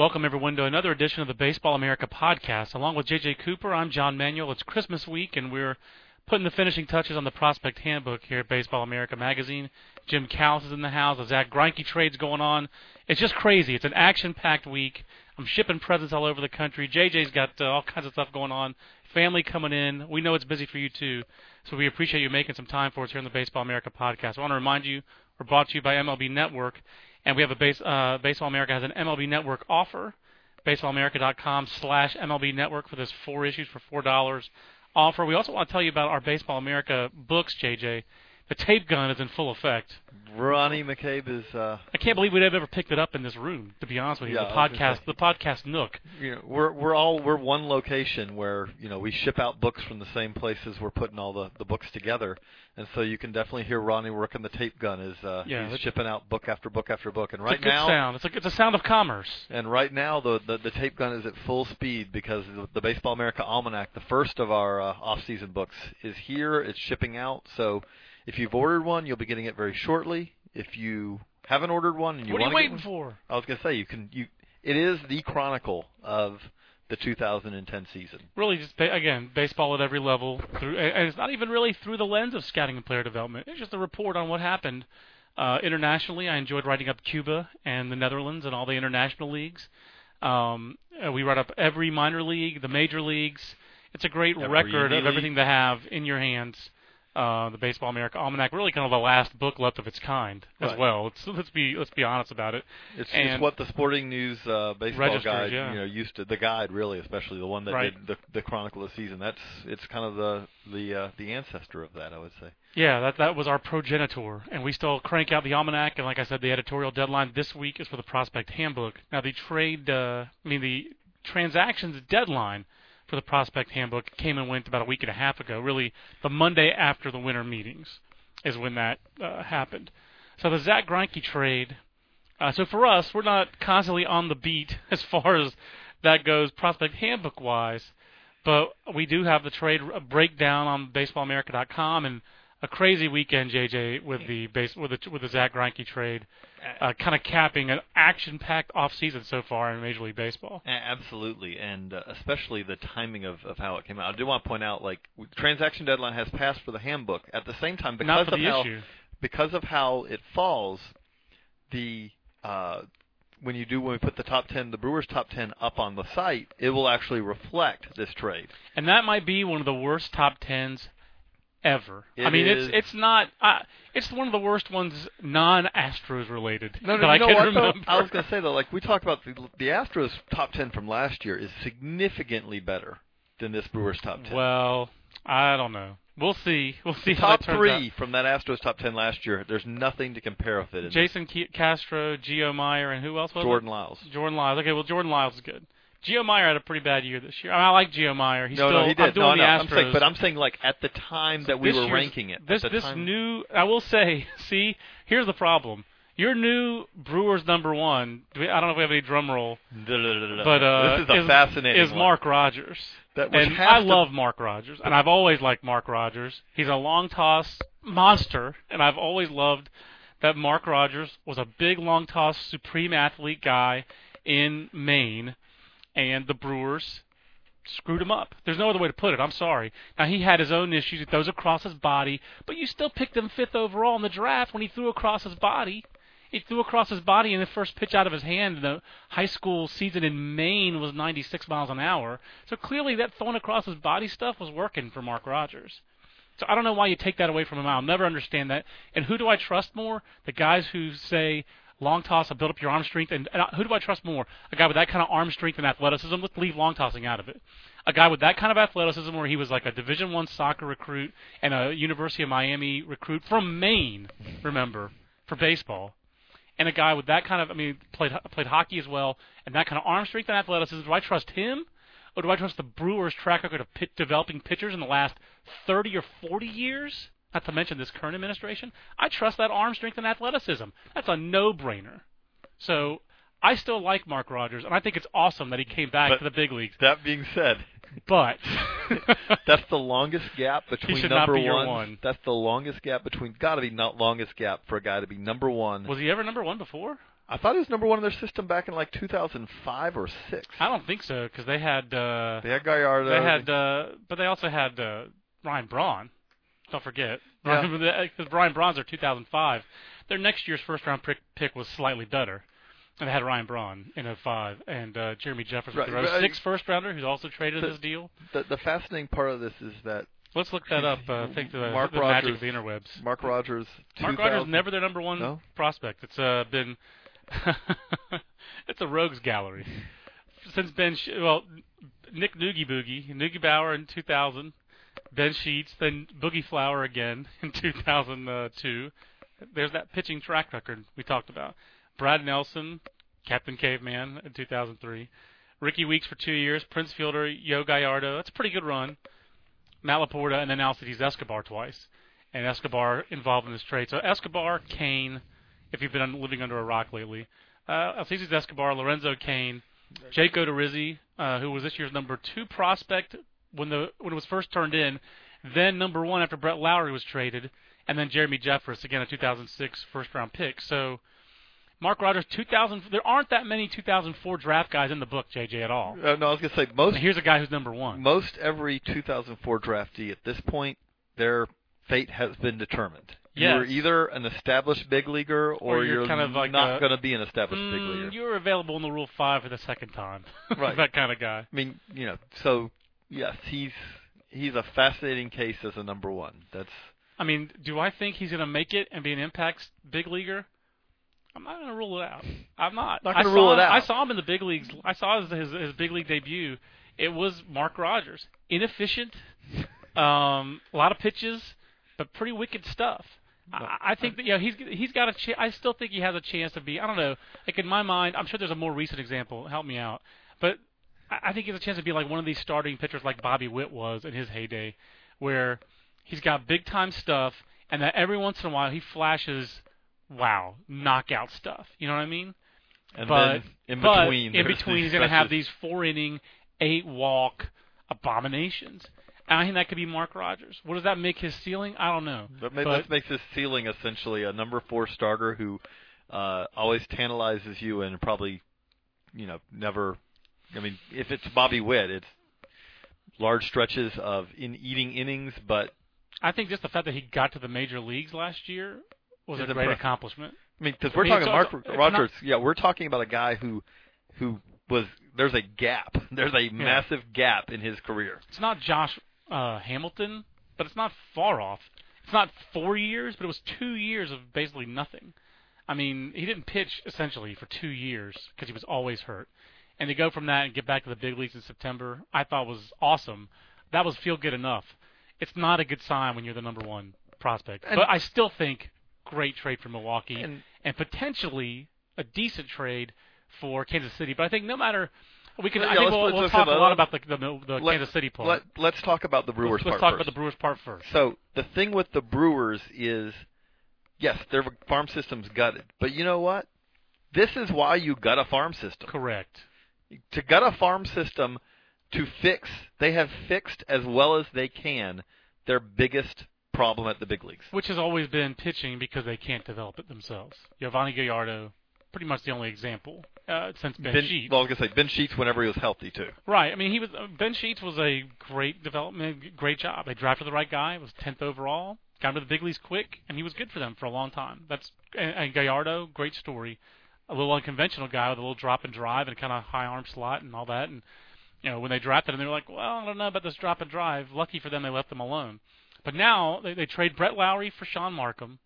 Welcome, everyone, to another edition of the Baseball America podcast. Along with JJ Cooper, I'm John Manuel. It's Christmas week, and we're putting the finishing touches on the prospect handbook here at Baseball America magazine. Jim Callis is in the house. The Zack Greinke trade's going on. It's just crazy. It's an action-packed week. I'm shipping presents all over the country. JJ's got uh, all kinds of stuff going on. Family coming in. We know it's busy for you too, so we appreciate you making some time for us here on the Baseball America podcast. I want to remind you we're brought to you by MLB Network, and we have a base, uh, Baseball America has an MLB Network offer. BaseballAmerica.com slash MLB Network for this four issues for four dollars offer. We also want to tell you about our Baseball America books, JJ. The tape gun is in full effect. Ronnie McCabe is. Uh, I can't believe we'd have ever picked it up in this room. To be honest with you, Yeah, the I was gonna podcast, the podcast nook. you know, we're we're all we're one location where you know we ship out books from the same places we're putting all the the books together, and so you can definitely hear Ronnie working the tape gun as uh, Yeah, he's shipping out book after book after book. And right it's a good now, sound. It's a it's a sound of commerce. and right now the, the the tape gun is at full speed because the, the Baseball America Almanac, the first of our uh, off-season books, is here. It's shipping out. So if you've ordered one, you'll be getting it very shortly. If you haven't ordered one and you want to. what are you waiting one, for? I was gonna say you can you. It is the chronicle of the 2010 season. Really, just again, baseball at every level. Through, and it's not even really through the lens of scouting and player development. It's just a report on what happened uh, internationally. I enjoyed writing up Cuba and the Netherlands and all the international leagues. Um, uh, we write up every minor league, the major leagues. It's a great Every record indie of everything to have in your hands. Uh, the Baseball America Almanac, really kind of the last book left of its kind as Right. well. Let's, let's be let's be honest about it. It's, it's what the Sporting News uh, baseball guide, yeah. you know, used to. The guide, really, especially the one that Right. did the, the chronicle of the season. That's it's kind of the the uh, the ancestor of that, I would say. Yeah, that that was our progenitor, and we still crank out the almanac. And like I said, the editorial deadline this week is for the prospect handbook. Now the trade, uh, I mean the transactions deadline for the prospect handbook came and went about a week and a half ago. Really, the Monday after the winter meetings is when that uh, happened. So the Zack Greinke trade. Uh, so for us, we're not constantly on the beat as far as that goes, prospect handbook wise. But we do have the trade r- breakdown on BaseballAmerica.com and a crazy weekend, JJ, with the base with the with the Zack Greinke trade, uh, kind of capping an action-packed off season so far in Major League Baseball. Absolutely, and uh, especially the timing of, of how it came out. I do want to point out, like, transaction deadline has passed for the handbook. At the same time, because of the how issue. because of how it falls, the uh, when you do when we put the top ten, the Brewers top ten up on the site, it will actually reflect this trade. And that might be one of the worst top tens ever. I mean, is- it's it's not. Uh, it's one of the worst ones non-Astros related No, that no, I can what, remember. Though? I was going to say though, like we talked about the, the Astros top ten from last year is significantly better than this Brewers top ten. Well, I don't know. We'll see. We'll see how top that turns three out. from that Astros top ten last year, there's nothing to compare with it. Jason Ke- Castro, Gio Mier, and who else was Jordan it? Lyles. Jordan Lyles. Okay, well Jordan Lyles is good. Gio Mier had a pretty bad year this year. I, mean, I like Gio Mier. He's no, still no, he I'm doing No, the no, I'm Astros. saying, but I'm saying like at the time that we were ranking it. This this time, new I will say, see, here's the problem. Your new Brewers number one. we- I don't know if we have any drum roll, but uh, this is a is, fascinating is one. Mark Rogers. That and I love Mark Rogers, and I've always liked Mark Rogers. He's a long toss monster, and I've always loved that Mark Rogers was a big long toss supreme athlete guy in Maine, and the Brewers screwed him up. There's no other way to put it. I'm sorry. Now he had his own issues. He throws across his body, but you still picked him fifth overall in the draft when he threw across his body. He threw across his body, in the first pitch out of his hand in the high school season in Maine was 96 miles an hour. So clearly, that throwing across his body stuff was working for Mark Rogers. So I don't know why you take that away from him. I'll never understand that. And who do I trust more? The guys who say long toss will build up your arm strength, and, and who do I trust more? A guy with that kind of arm strength and athleticism. Let's leave long tossing out of it. A guy with that kind of athleticism, where he was like a Division One soccer recruit and a University of Miami recruit from Maine. Remember for baseball and a guy with that kind of I mean played played hockey as well and that kind of arm strength and athleticism. Do I trust him, or do I trust the Brewers' track record of pit developing pitchers in the last 30 or 40 years? Not to mention this current administration. I trust that arm strength and athleticism. That's a no-brainer. So I still like Mark Rogers, and I think it's awesome that he came back But- to the big leagues. That being said, But that's the longest gap between number be one. one. That's the longest gap between. Got to be not longest gap for a guy to be number one. was he ever number one before? I thought he was number one in their system back in like 2005 or six. I don't think so because they had uh, They had Gallardo. they had, uh, but they also had uh, Ryan Braun. Don't forget, Yeah. because Brian their 2005. Their next year's first round pick, pick was slightly better. And they had Ryan Braun in 05 and uh, Jeremy Jeffress Right, the 06 first rounder who's also traded The- this deal. the, the fascinating part of this is that Let's look that up. Uh, think the, Mark the magic Rogers- of the interwebs. Mark Rogers. Mark 2000 Rogers never their number one No? prospect. It's uh, been it's a rogues gallery since Ben. Sh- well, Nick Noogie Boogie, Neugebauer in 2000, Ben Sheets, then Boogie Flower again in 2002. There's that pitching track record we talked about. Brad Nelson, Captain Caveman in 2003. Rickie Weeks for two years. Prince Fielder, Yo Gallardo. That's a pretty good run. Matt LaPorta, and then Alcides Escobar twice. And Escobar involved in this trade. So Escobar, Cain, if you've been living under a rock lately, uh, Alcides Escobar, Lorenzo Cain, Jake Odorizzi, uh, who was this year's number two prospect when the when it was first turned in, then number one after Brett Lawrie was traded, and then Jeremy Jeffress, again a 2006 first round pick. So Mark Rogers, 2000. There aren't that many 2004 draft guys in the book, JJ, at all. Uh, no, I was gonna say most And here's a guy who's number one. most every 2004 draftee at this point, their fate has been determined. You're either an established big leaguer or, Or you're kind of like not going to be an established big Mm, leaguer. You're available in the Rule Five for the second time. Right. that kind of guy. I mean, you know, so yes, he's he's a fascinating case as a number one. That's I mean, do I think he's going to make it and be an impact big leaguer? I'm not going to rule it out. I'm not. Not I gonna rule saw it him- out. I saw him in the big leagues. I saw his, his his big league debut. It was Mark Rogers, inefficient, um, a lot of pitches, but pretty wicked stuff. I, I think that you know he's he's got a ch- I still think he has a chance to be. I don't know. Like in my mind, I'm sure there's a more recent example. Help me out, but I, think he has a chance to be like one of these starting pitchers like Bobby Witt was in his heyday, where he's got big time stuff, and that every once in a while he flashes, wow, knockout stuff. You know what I mean? and but then in but between, in between, he's going to have these four inning, eight walk abominations. And I think that could be Mark Rogers. What does that make his ceiling? I don't know. That, but- that makes his ceiling essentially a number four starter who uh, always tantalizes you and probably, you know, never. I mean, if it's Bobby Witt, it's large stretches of in eating innings, but I think just the fact that he got to the major leagues last year was a great impressive. accomplishment. I mean, because we're I mean, talking Mark also- Rogers. yeah, we're talking about a guy who, who was there's a gap. There's a massive gap in his career. It's not Josh uh, Hamilton, but it's not far off. It's not four years, but it was two years of basically nothing. I mean, he didn't pitch essentially for two years because he was always hurt. And to go from that and get back to the big leagues in September, I thought was awesome. That was feel good enough. It's not a good sign when you're the number one prospect, And- but I still think great trade for Milwaukee And and potentially a decent trade for Kansas City. But I think no matter we can, Yeah, I think we'll, we'll talk a lot about the the, the let- Kansas City part. let let's talk about the Brewers let's, let's part talk first. about the Brewers part first. So the thing with the Brewers is, yes, their farm system's gutted, but you know what? This is why you gut a farm system. Correct. To gut a farm system to fix, they have fixed as well as they can their biggest problem at the big leagues. Which has always been pitching because they can't develop it themselves. Giovanni Gallardo, pretty much the only example uh, since Ben, Sheets. well, I was gonna say Ben Sheets whenever he was healthy too. Right. I mean, he was uh, Ben Sheets was a great development, great job. They drafted the right guy. Was tenth overall. Got him to the big leagues quick, and he was good for them for a long time. That's and, and Gallardo, great story. A little unconventional guy with a little drop and drive and kind of high arm slot and all that. And you know, when they drafted him, they were like, well, I don't know about this drop and drive. Lucky for them, they left him alone. But now they, they trade Brett Lawrie for Sean Marcum.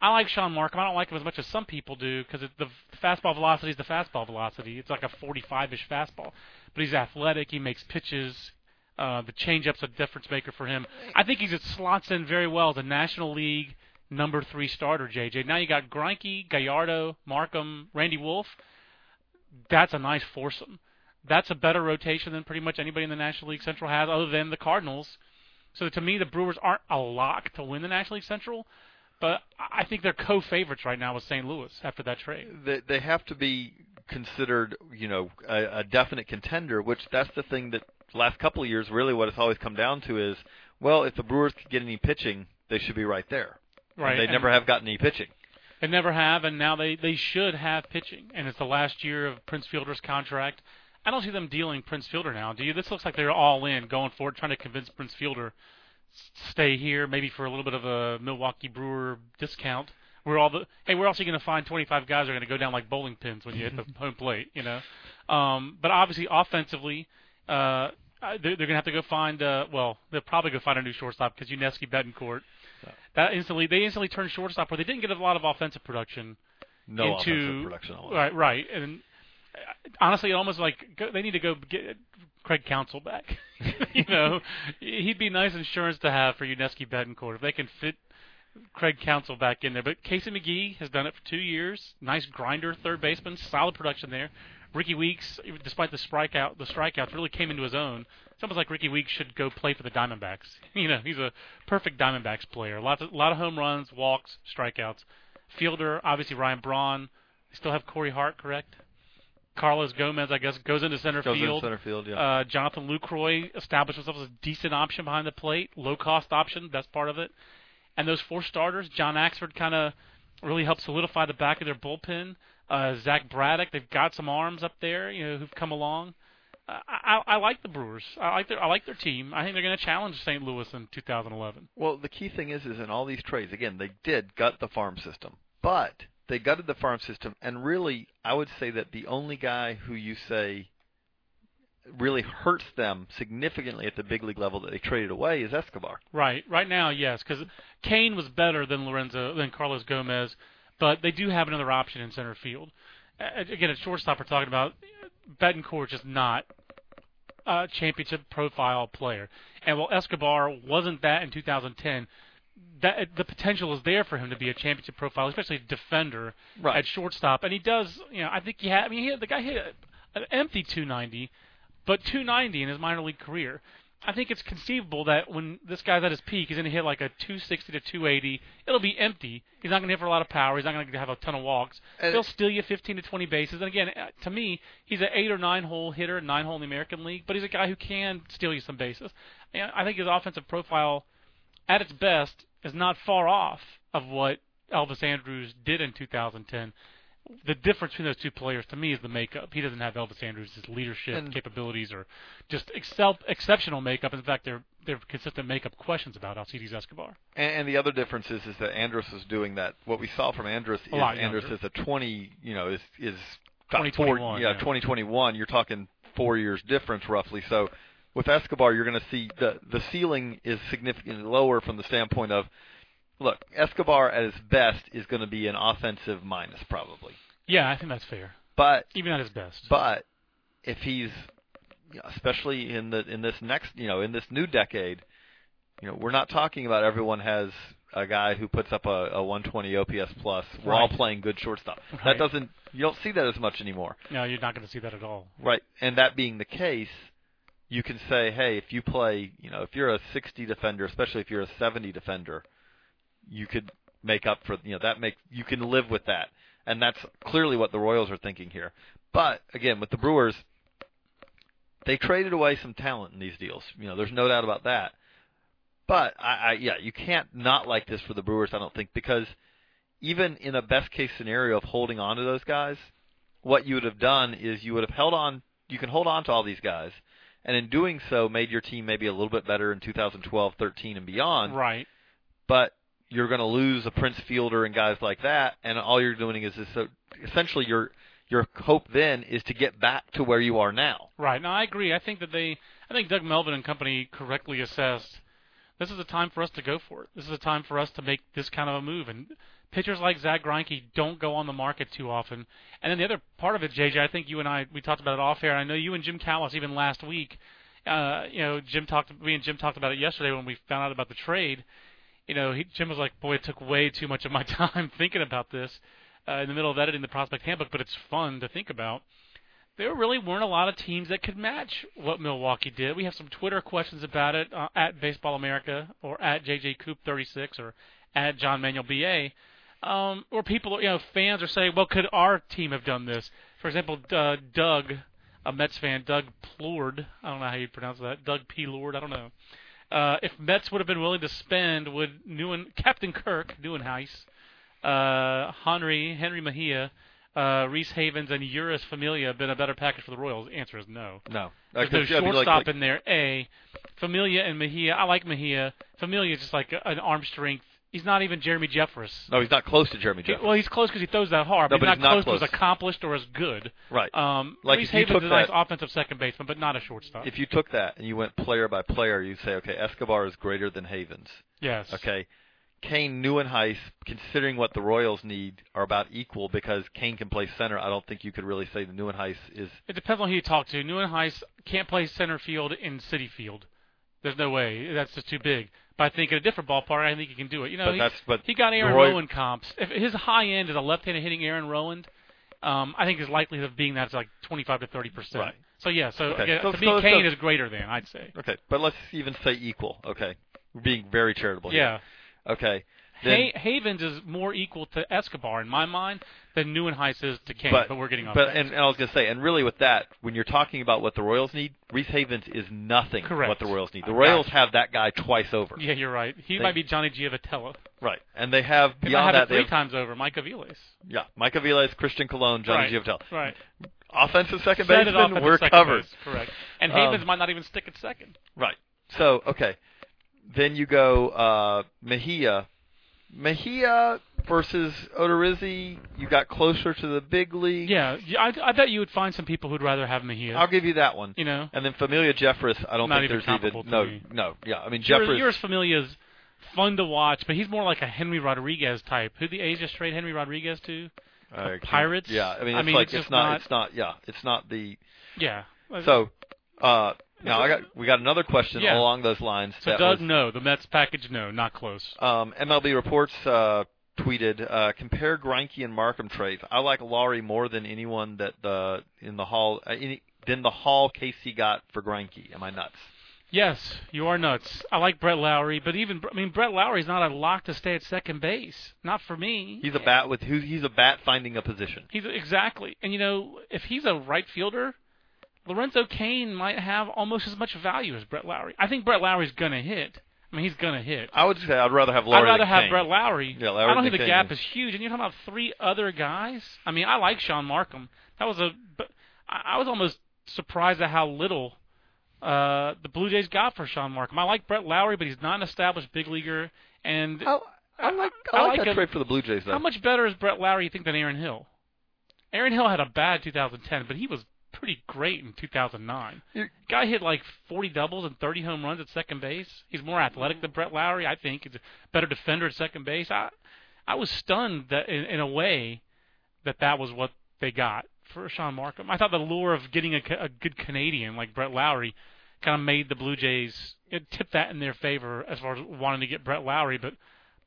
I like Sean Marcum. I don't like him as much as some people do because the fastball velocity is the fastball velocity. It's like a 45-ish fastball, but he's athletic. He makes pitches. Uh, the changeup's a difference maker for him. I think he's it slots in very well as a National League number three starter. JJ. Now you got Greinke, Gallardo, Marcum, Randy Wolf. That's a nice foursome. That's a better rotation than pretty much anybody in the National League Central has, other than the Cardinals. So to me, the Brewers aren't a lock to win the National League Central, but I think they're co-favorites right now with St. Louis after that trade. They, they have to be considered, you know, a, a definite contender. Which that's the thing that last couple of years, really, what it's always come down to is, well, if the Brewers could get any pitching, they should be right there. And Right. They never have gotten any pitching. They never have, and now they they should have pitching. And it's the last year of Prince Fielder's contract. I don't see them dealing Prince Fielder now. Do you? This looks like they're all in, going for it, trying to convince Prince Fielder stay here, maybe for a little bit of a Milwaukee Brewer discount. We're all the hey, we're also going to find 25 guys are going to go down like bowling pins when you hit the home plate, you know? Um, but obviously, offensively, uh, they're, they're going to have to go find. Uh, well, they'll probably go find a new shortstop because Yuniesky Betancourt. That instantly, they instantly turned shortstop where they didn't get a lot of offensive production. No into, offensive production. All Right, right, and uh, honestly, it almost like go, they need to go get Craig Counsell back. you know, he'd be nice insurance to have for Yuniesky Betancourt if they can fit Craig Counsell back in there. But Casey McGehee has done it for two years. Nice grinder, third baseman, solid production there. Rickie Weeks, despite the strikeout, the strikeouts really came into his own. It's almost like Rickie Weeks should go play for the Diamondbacks. You know, he's a perfect Diamondbacks player. Lots of, a lot of home runs, walks, strikeouts. Fielder, obviously Ryan Braun. They still have Corey Hart, correct? Carlos Gomez, I guess, goes into center Goes field. in center field, yeah. Uh, Jonathan Lucroy established himself as a decent option behind the plate, low cost option. That's part of it. And those four starters, John Axford kind of really helped solidify the back of their bullpen. Uh, Zach Braddock, they've got some arms up there, you know, who've come along. I, I, I like the Brewers. I like their I like their team. I think they're going to challenge St. Louis in 2011. Well, the key thing is, is in all these trades, again, they did gut the farm system, but they gutted the farm system, and really, I would say that the only guy who you say really hurts them significantly at the big league level that they traded away is Escobar. Right, right now, yes, because Cain was better than Lorenzo than Carlos Gomez, but they do have another option in center field. Again, at shortstop, we're talking about Betancourt just not a championship profile player, and while Escobar wasn't that in 2010. That the potential is there for him to be a championship profile, especially a defender Right. at shortstop, and he does. You know, I think he had. I mean, he had, the guy hit an empty 290, but 290 in his minor league career. I think it's conceivable that when this guy's at his peak, he's going to hit like a 260 to 280. It'll be empty. He's not going to hit for a lot of power. He's not going to have a ton of walks. And- He'll steal you 15 to 20 bases. And again, uh, to me, he's an eight or nine hole hitter, nine hole in the American League, but he's a guy who can steal you some bases. And I think his offensive profile, at its best, is not far off of what Elvis Andrus did in 2010 the difference between those two players to me is the makeup. He doesn't have Elvis Andrus' leadership And- capabilities or just excel, exceptional makeup. In fact, they're they're consistent makeup questions about Alcides Escobar. And, and the other difference is, is that Andrus is doing that. What we saw from Andrus A is lot Andrus is a 20, you know, is is got 2021, four, yeah, yeah. 2021. You're talking four years difference roughly. So with Escobar, you're going to see the the ceiling is significantly lower from the standpoint of, look, Escobar at his best is going to be an offensive minus probably, Yeah, I think that's fair, but even at his best. but if he's, especially in the in this next, you know, in this new decade, you know, we're not talking about everyone has a guy who puts up a, a 120 OPS plus. We're all Right. playing good shortstop. Right. That doesn't you don't see that as much anymore, no, you're not going to see that at all. right? And that being the case, you can say, hey, if you play, you know, if you're a 60 defender, especially if you're a 70 defender, you could make up for, you know, that make you can live with that, and that's clearly what the Royals are thinking here. But again, with the Brewers, they traded away some talent in these deals. You know, there's no doubt about that. But I, I yeah, you can't not like this for the Brewers. I don't think because even in a best case scenario of holding on to those guys, what you would have done is you would have held on. You can hold on to all these guys, and in doing so, made your team maybe a little bit better in 2012, 13, and beyond. Right. But you're going to lose a Prince Fielder and guys like that, and all you're doing is, so essentially your your hope then is to get back to where you are now. Right. Now I agree. I think that they, I think Doug Melvin and company correctly assessed this is a time for us to go for it. This is a time for us to make this kind of a move. And pitchers like Zack Greinke don't go on the market too often. And then the other part of it, JJ, I think you and I we talked about it off air. I know you and Jim Callis even last week. Uh, you know, Jim talked. Me and Jim talked about it yesterday when we found out about the trade. You know, he, Jim was like, "Boy, it took way too much of my time thinking about this." Uh, in the middle of editing the prospect handbook, but it's fun to think about there really weren't a lot of teams that could match what Milwaukee did. We have some Twitter questions about it uh, at Baseball America or at JJ Coop 36 or at John Manuel BA. Um, or people, you know, fans are saying, well, could our team have done this? For example, uh, Doug, a Mets fan, Doug Plord, I don't know how you pronounce that, Doug P. Lord, I don't know. Uh, if Mets would have been willing to spend, would Newen, Captain Kirk, Nieuwenhuis, uh, Jenrry Jenrry Mejia, uh, Reese Havens, and Jeurys Familia been a better package for the Royals? The answer is no. No. There's no yeah, I mean, shortstop like- like- in there. A, Familia and Mejia. I like Mejia. Familia is just like an arm strength. He's not even Jeremy Jeffress. No, he's not close to Jeremy He- well, he's close because he throws that hard, No, but, but he's he's not not close, to as accomplished or as good. right. Um, Like, Reese Havens is a nice offensive second baseman, but not a shortstop. if you took that and you went player by player, you'd say, okay, Escobar is greater than Havens. yes. Okay. Cain, Nieuwenhuis, considering what the Royals need, are about equal because Cain can play center. I don't think you could really say that Nieuwenhuis is. It depends on who you talk to. Nieuwenhuis can't play center field in Citi Field. There's no way. That's just too big. But I think at a different ballpark, I think he can do it. You know, But he, that's but he got Aaron Roy- Rowand comps. If his high end is a left-handed hitting Aaron Rowand, um, I think his likelihood of being that is like 25 to 30 percent. Right. So yeah, so Okay. again, So- to me, so- Cain so- is greater than I'd say. Okay, but let's even say equal. Okay, we're being very charitable. Yeah. Okay. Then, Ha- Havens is more equal to Escobar in my mind than Nieuwenhuis is to Cain. but, But, we're getting off. But and, and I was going to say, and really with that, when you're talking about what the Royals need, Reese Havens is nothing. Correct. What the Royals need. The Royals have that guy twice over. yeah, you're right. He They- might be Johnny Giavotella. Right, and they have They beyond have that it three have, times over. Mike Aviles. yeah, Mike Aviles, Christian Colon, Johnny right. Giavotella. Right. Offensive second Set baseman, offensive we're second covered. base, Correct. And Um, Havens might not even stick at second. Right. So okay, then you go uh, Mejia. Mejia versus Odorizzi. You got closer to the big league. Yeah, I, I bet you would find some people who'd rather have Mejia. I'll give you that one. you know, And then Familia Jeffress, I don't Not think even there's even no me. no yeah. I mean Jeffress. yours Familia's fun to watch, but he's more like a Henry Rodriguez type. Who the A's just trade Henry Rodriguez to? uh, Pirates? Yeah, I mean I it's mean, like it's it's, not, not- it's not yeah it's not the Yeah. so. uh Now I got we got another question Yeah. along those lines. So Doug, was, no, the Mets package, no, not close. Um, MLB reports uh, tweeted uh, compare Greinke and Marcum trades. I like Lawrie more than anyone that the in the hall uh, any, than the haul Casey got for Greinke. Am I nuts? Yes, you are nuts. I like Brett Lawrie, but even I mean Brett Lawrie's not a lock to stay at second base. Not for me. He's a bat with who he's a bat finding a position. He's exactly, and you know, if he's a right fielder, Lorenzo Cain might have almost as much value as Brett Lawrie. I think Brett Lawrie's gonna hit. I mean, he's gonna hit. I would say I'd rather have Lawrie. I'd rather than have Cain. Brett Lawrie. Yeah, Lawrie I don't than think the Cain, gap is huge. And you're talking about three other guys. I mean, I like Sean Marcum. That was a, but I I was almost surprised at how little uh, the Blue Jays got for Sean Marcum. I like Brett Lawrie, but he's not an established big leaguer. And I, I like I, I like, like that him. trade for the Blue Jays though. how much better is Brett Lawrie, you think, than Aaron Hill? Aaron Hill had a bad 2010, but he was pretty great in 2009. You're- Guy hit like 40 doubles and 30 home runs at second base. He's more athletic than Brett Lawrie, I think. He's a better defender at second base. I I was stunned that in, in a way that that was what they got for Sean Marcum. I thought the lure of getting a, a good Canadian like Brett Lawrie kind of made the Blue Jays it tipped that in their favor as far as wanting to get Brett Lawrie, but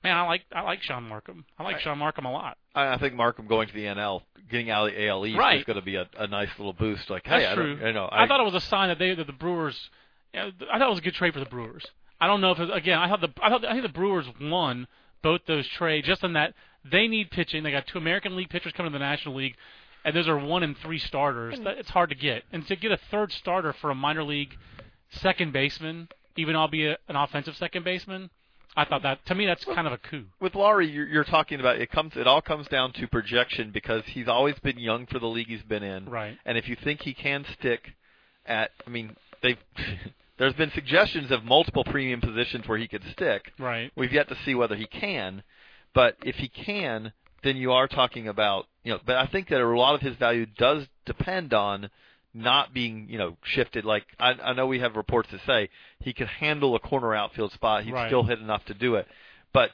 man, I like I like Sean Marcum. I like I- Sean Marcum a lot. I, I think Marcum going to the NL, getting out of the AL East Right. is going to be a, a nice little boost. Like, That's hey, I true. you know, I, thought it was a sign that they that the Brewers. You know, I thought it was a good trade for the Brewers. I don't know if it, again. I thought the I thought I think the Brewers won both those trades just in that they need pitching. They got two American League pitchers coming to the National League, and those are one and three starters. That, it's hard to get, and to get a third starter for a minor league second baseman, even albeit an offensive second baseman, I thought that to me that's kind of a coup. with Lawrie, you're, you're talking about it comes. It all comes down to projection because he's always been young for the league he's been in. Right. And if you think he can stick at, I mean, they've there's been suggestions of multiple premium positions where he could stick. Right. We've yet to see whether he can, but if he can, then you are talking about you know. But I think that a lot of his value does depend on not being you know shifted. Like I, I know we have reports that say he could handle a corner outfield spot. He'd Right. still hit enough to do it, but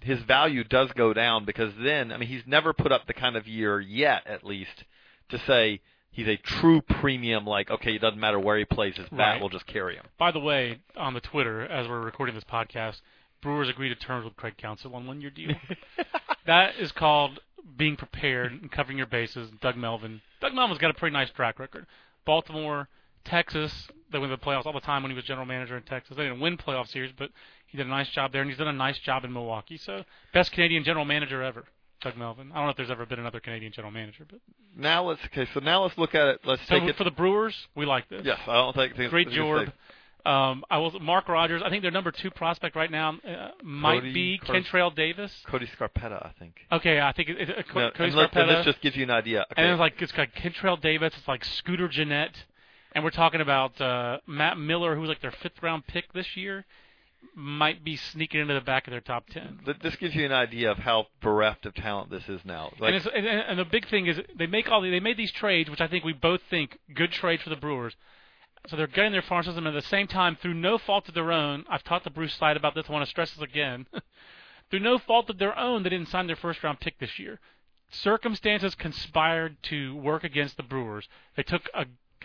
his value does go down because then I mean he's never put up the kind of year yet at least to say he's a true premium. Like okay, it doesn't matter where he plays, his bat Right. will just carry him. By the way, on the Twitter as we're recording this podcast, Brewers agreed to terms with Craig Counsell on one year deal. that is called being prepared and covering your bases. Doug Melvin. Doug Melvin's got a pretty nice track record. Baltimore, Texas, they win the playoffs all the time when he was general manager in Texas. They didn't win playoff series, but he did a nice job there, and he's done a nice job in Milwaukee. So, best Canadian general manager ever, Doug Melvin. I don't know if there's ever been another Canadian general manager, but Now let's okay. So now let's look at it. Let's so take it. for the Brewers, we like this. Yes, I don't think. Great job. Um, I was Mark Rogers. I think their number two prospect right now uh, might Cody be Car- Kentrail Davis. Cody Scarpetta, I think. Okay, I think it, it, it, No, Cody and Scarpetta. this just gives you an idea. Okay. And it's like it's got Kentrail Davis, it's like Scooter Gennett, and we're talking about uh, Matt Miller, who was like their fifth round pick this year, might be sneaking into the back of their top ten. This gives you an idea of how bereft of talent this is now. Like, and, it's, and, and the big thing is they make all the, they made these trades, which I think we both think good trades for the Brewers. So they're getting their farm system at the same time through no fault of their own. I've talked to Bruce Seid about this. I want to stress this again. through no fault of their own, they didn't sign their first round pick this year. Circumstances conspired to work against the Brewers. They took a,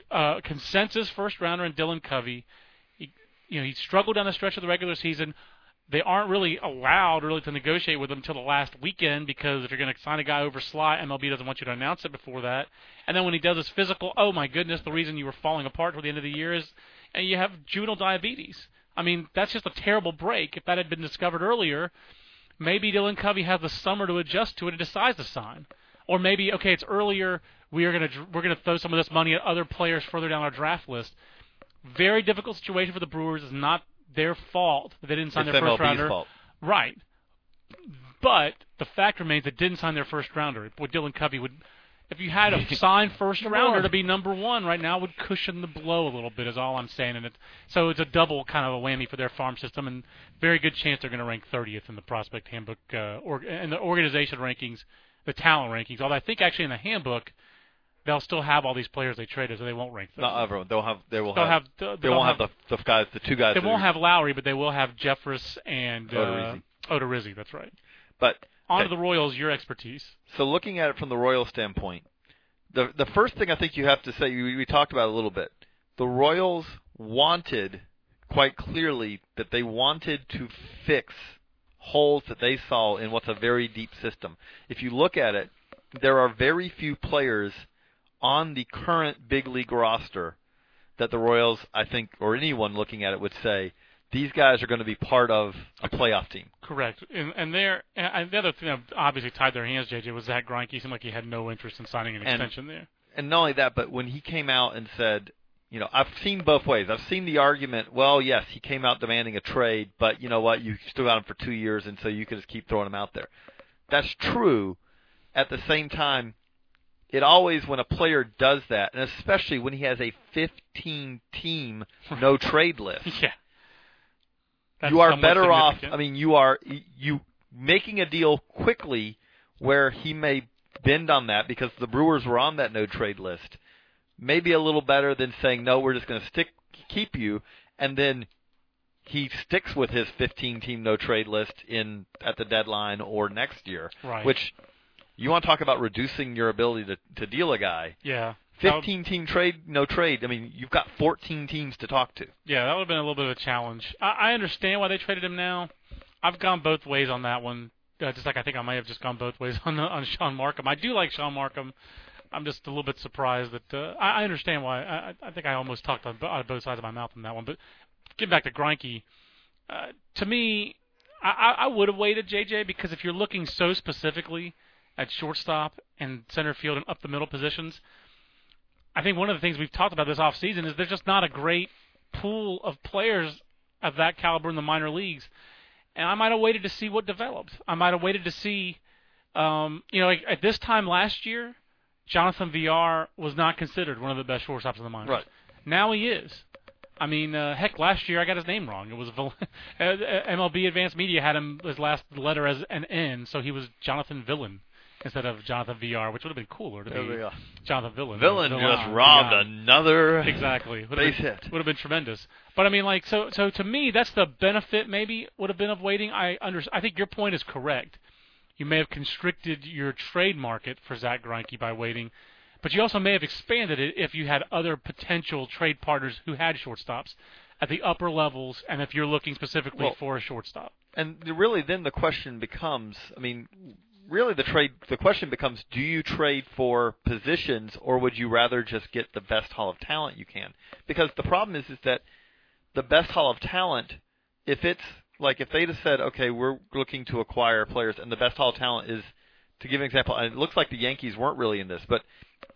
a consensus first rounder in Dylan Covey. He, you know, he struggled down the stretch of the regular season. They aren't really allowed really to negotiate with him until the last weekend because if you're going to sign a guy over slot, MLB doesn't want you to announce it before that. And then when he does his physical, oh my goodness, the reason you were falling apart toward the end of the year is, and you have juvenile diabetes. I mean, that's just a terrible break. If that had been discovered earlier, maybe Dylan Covey has the summer to adjust to it and decides to sign. Or maybe okay, it's earlier. We are gonna we're gonna throw some of this money at other players further down our draft list. Very difficult situation for the Brewers. It's not their fault that they didn't sign it's their first MLB's rounder. fault. Right. But the fact remains they didn't sign their first rounder. What Dylan Covey would, if you had a signed first rounder to be number one right now, would cushion the blow a little bit. Is all I'm saying. And it, so it's a double kind of a whammy for their farm system, and very good chance they're going to rank 30th in the prospect handbook uh, or in the organization rankings, the talent rankings. Although I think actually in the handbook. They'll still have all these players they traded, so they won't rank them. Not everyone. They'll have. They will They'll have. have. they won't have, the the guys, the two guys. They won't have Lawrie, but they will have Jeffress and uh, Odorizzi. Odorizzi. That's right. But On to the Royals, your expertise. so looking at it from the Royal standpoint, the the first thing I think you have to say, we, we talked about it a little bit. The Royals wanted quite clearly that they wanted to fix holes that they saw in what's a very deep system. If you look at it, there are very few players on the current big league roster that the Royals, I think, or anyone looking at it would say these guys are going to be part of a playoff team. Correct. And, and there, and the other thing that obviously tied their hands, JJ, was Zack Greinke. Seemed like he had no interest in signing an And- extension there. and not only that, but when he came out and said, you know, I've seen both ways. I've seen the argument, well, yes, he came out demanding a trade, but you know what? You still got him for two years, and so you can just keep throwing him out there. That's true. At the same time, it always, when a player does that, and especially when he has a 15 team no trade list, yeah. That's you are better off. I mean, you are you making a deal quickly where he may bend on that because the Brewers were on that no trade list. Maybe a little better than saying no, we're just going to stick keep you, and then he sticks with his 15 team no trade list in at the deadline or next year. Right. Which you want to talk about reducing your ability to to deal a guy. yeah. 15 team trade, no trade. I mean, you've got 14 teams to talk to. Yeah, that would have been a little bit of a challenge. I, I understand why they traded him now. I've gone both ways on that one. Uh, just like I think I might have just gone both ways on on Sean Marcum. I do like Sean Marcum. I'm just a little bit surprised that uh, I, I understand why. I, I- think I almost talked on, on both sides of my mouth on that one. But getting back to Greinke, uh, to me, I, I I would have waited JJ because if you're looking so specifically at shortstop and center field and up the middle positions, I think one of the things we've talked about this offseason is there's just not a great pool of players of that caliber in the minor leagues. And I might have waited to see what developed. I might have waited to see, um, you know, like at this time last year, Jonathan Villar was not considered one of the best shortstops in the minors. Right. Now he is. I mean, uh, heck, last year I got his name wrong. It was MLB Advanced Media had him his last letter as an N, so he was Jonathan Villain instead of Jonathan Villar, which would have been cooler to There be. Jonathan Villain. Villain just robbed Villain. another Exactly. Would base have been, hit. Would have been tremendous. But I mean, like, so so to me, that's the benefit. Maybe would have been of waiting. I under, I think your point is correct. You may have constricted your trade market for Zack Greinke by waiting, but you also may have expanded it if you had other potential trade partners who had shortstops at the upper levels, and if you're looking specifically Well- for a shortstop. And really, then the question becomes: I mean, really, the trade. The question becomes: Do you trade for positions, or would you rather just get the best Haul of Talent you can? Because the problem is, is that the best Haul of Talent, if it's like if they just said, okay, we're looking to acquire players, and the best Haul of Talent is, to give an example, and it looks like the Yankees weren't really in this, but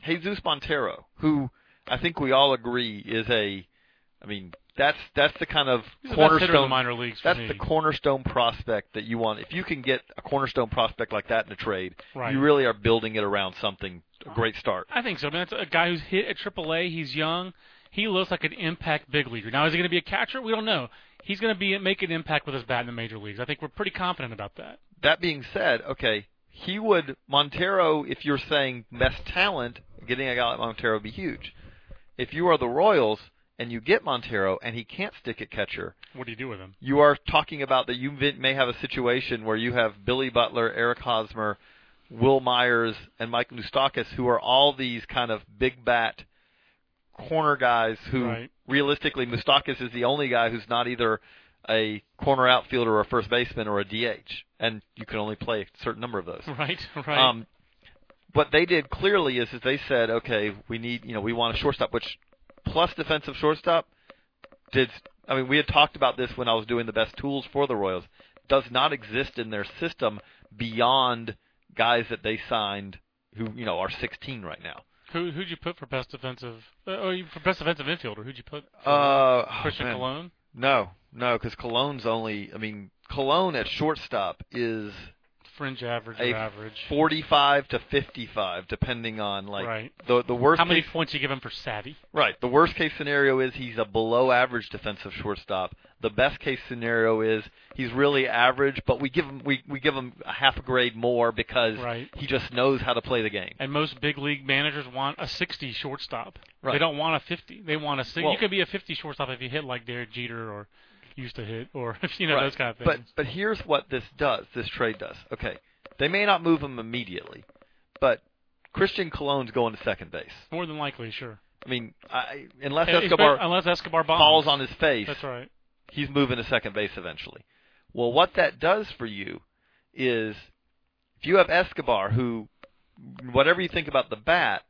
Jesus Montero, who I think we all agree is a, I mean, that's that's the kind of He's hitter the cornerstone. minor leagues That's me. the cornerstone prospect that you want. If you can get a cornerstone prospect like that in a trade, Right. you really are building it around something a great start. I think so. I mean, that's a guy who's hit at AAA. He's young. He looks like an impact big leaguer. Now, is he going to be a catcher? We don't know. He's going to be make an impact with his bat in the major leagues. I think we're pretty confident about that. That being said, okay, he would Montero. If you're saying best talent, getting a guy like Montero would be huge. If you are the Royals and you get Montero and he can't stick at catcher, What do you do with him? you are talking about that you may have a situation where you have Billy Butler, Eric Hosmer, Wil Myers, and Mike Moustakas, who are all these kind of big bat corner guys who Right. realistically Moustakas is the only guy who's not either a corner outfielder or a first baseman or a DH, and you can only play a certain number of those. Right, right. Um, what they did clearly is that they said, okay, we need, you know, we want a shortstop, which plus defensive shortstop did. I mean, we had talked about this when I was doing the best tools for the Royals. Does not exist in their system beyond guys that they signed who, you know, are 16 right now. Who who'd you put for best defensive? Uh, oh, you- for best defensive infielder, who'd you put? Uh, Christian oh. Colon. No, no, because Colon's only. I mean, Colon at shortstop is Fringe average a average. 45 to 55, depending on like Right. the the worst How many case points you give him for savvy? Right. The worst case scenario is he's a below average defensive shortstop. The best case scenario is he's really average, but we give him we, we give him a half a grade more because Right. he just knows how to play the game. And most big league managers want a 60 shortstop. Right. They don't want a 50. They want a 60. Well- you could be a 50 shortstop if you hit like Derek Jeter or used to hit, or you know right. those kind of things. but but here's what this does. This trade does. Okay. They may not move him immediately, but Christian Colon's going to second base. More than likely, sure. I mean, I, unless Eh, Escobar unless Escobar bombs. falls on his face, That's right. he's moving to second base eventually. Well, what that does for you is if you have Escobar, who, whatever you think about the bat,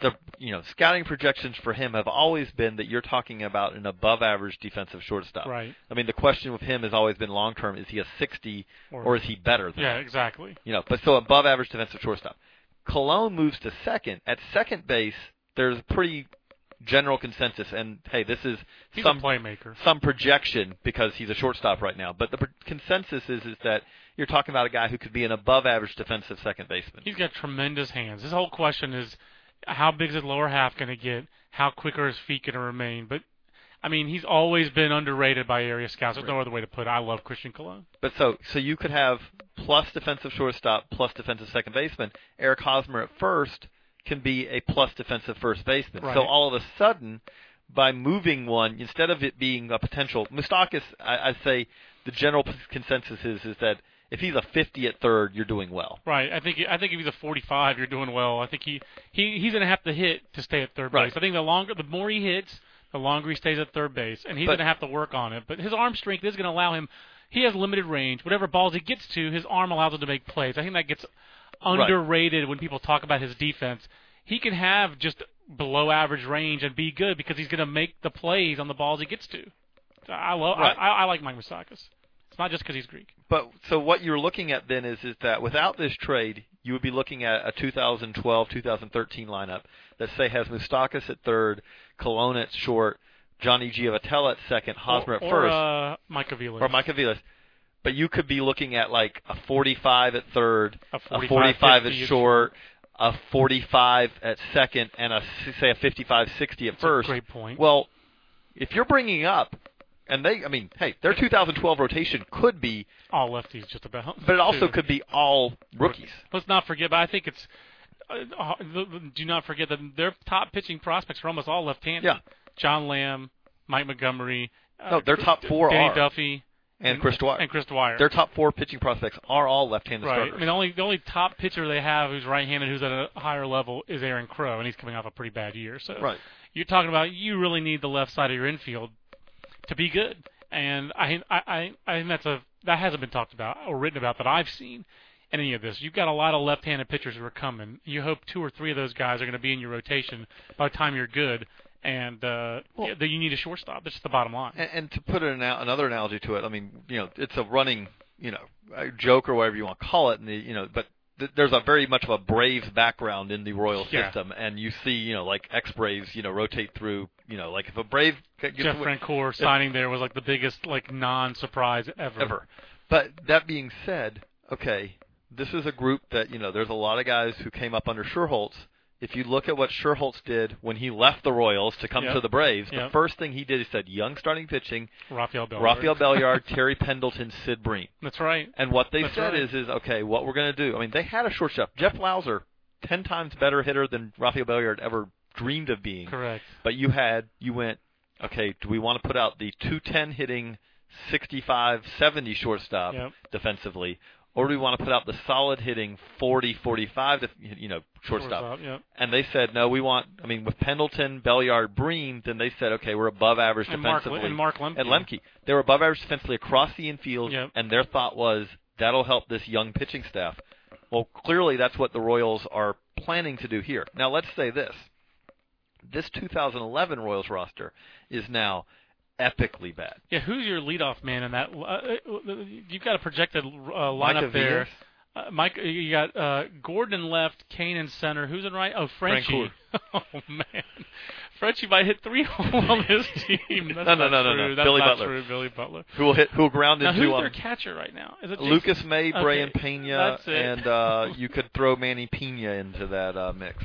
the you know scouting projections for him have always been that you're talking about an above average defensive shortstop. Right. I mean, the question with him has always been long term: is he a 60 Or, or is he better than? yeah, that? exactly. You know, but so above average defensive shortstop. Colon moves to second. At second base, there's pretty general consensus, and hey, this is He's some playmaker. some projection because he's a shortstop right now. But the pr- consensus is is that you're talking about a guy who could be an above average defensive second baseman. He's got tremendous hands. His whole question is how big is his lower half going to get? How quick are his feet going to remain? But I mean, he's always been underrated by area scouts. There's no other way to put it. I love Christian Colon. But so so you could have plus defensive shortstop plus defensive second baseman. Eric Hosmer at first can be a plus defensive first baseman. Right. So all of a sudden, by moving one instead of it being a potential Moustakas, I, I say the general consensus is is that if he's a 50 at third, you're doing well. Right. I think I think if he's a 45, you're doing well. I think he he he's going to have to hit to stay at third Right. base. I think the longer the more he hits, the longer he stays at third base, and he's going to have to work on it. But his arm strength is going to allow him. He has limited range. Whatever balls he gets to, his arm allows him to make plays. I think that gets underrated when people talk about his defense. He can have just below average range and be good because he's going to make the plays on the balls he gets to. I love. Right. I, I, I like Mike Moustakas. It's not just because he's Greek. But so what you're looking at then is is that without this trade, you would be looking at a 2012-2013 lineup that say has Moustakas at third, Colon at short, Johnny Giavotella at second, Hosmer or, at or, first, uh, Mike Aviles. or Mike Aviles. But you could be looking at like a 45 at third, A a 45, 45 at short, a 45 at second, and a say a 55-60 at That's a first. great point. Well, if you're bringing up, and they, I mean, hey, their 2012 rotation could be all lefties just about. but it also too. could be all rookies. Let's not forget. But I think it's. Uh, do not forget that their top pitching prospects are almost all left-handed. Yeah. John Lamb, Mike Montgomery. Uh, No, their top four Danny are. Duffy And Chris Dwyer. And Chris Dwyer. Their top four pitching prospects are all left-handed right. starters. I mean, the only the only top pitcher they have who's right-handed, who's at a higher level, is Aaron Crow, and he's coming off a pretty bad year. So right. you're talking about you really need the left side of your infield to be good. And I I I, I think that's a that hasn't been talked about or written about that I've seen in any of this. You've got a lot of left-handed pitchers who are coming. You hope two or three of those guys are going to be in your rotation by the time you're good. And uh, Well- yeah, that you need a shortstop. That's the bottom line. And, and to put an, another analogy to it, I mean, you know, it's a running, you know, joke or whatever you want to call it, and the, you know, but th- there's a very much of a Braves background in the Royals Yeah. system, and you see, you know, like ex Braves, you know, rotate through, you know, like if a Brave gets Jeff away- Francoeur signing there was like the biggest like non-surprise ever. ever. But that being said, okay, this is a group that you know. There's a lot of guys who came up under Schuerholz. If you look at what Schuerholz did when he left the Royals to come Yep. to the Braves, the Yep. first thing he did, he said, "Young starting pitching: Rafael Belliard. Rafael Belliard, Terry Pendleton, Sid Bream." That's right. And what they That's said right. is, is okay, what we're going to do. I mean, they had a shortstop, Jeff Blauser, ten times better hitter than Rafael Belliard ever dreamed of being. Correct. But you had, you went, okay, do we want to put out the 210 hitting, 65, 70 shortstop Yep. defensively, or do we want to put out the solid hitting 40, 45, def- you know, shortstop? Yep. And they said, no, we want. I mean, with Pendleton, Belliard, Bream, then they said, okay, we're above average And Mark, defensively. and Mark Lemke. and Lemke, they were above average defensively across the infield, Yep. and their thought was that'll help this young pitching staff. Well, clearly that's what the Royals are planning to do here. Now, let's say this: this 2011 Royals roster is now epically bad. Yeah, who's your leadoff man in that? Uh, uh, you've got a projected uh, lineup there. Uh, Mike, you got uh, Gordon in left, Cain in center. Who's in right? Oh, Frenchie. oh man, Frenchie might hit three home on this team. That's No, no, no, no, no. That's Billy Butler. True. Billy Butler. who will hit, who will ground Now, into who's um, their catcher right now? Is it Jason? Lucas May, Okay. Brayan Pena, That's it. and uh, you could throw Manny Pena into that uh, mix.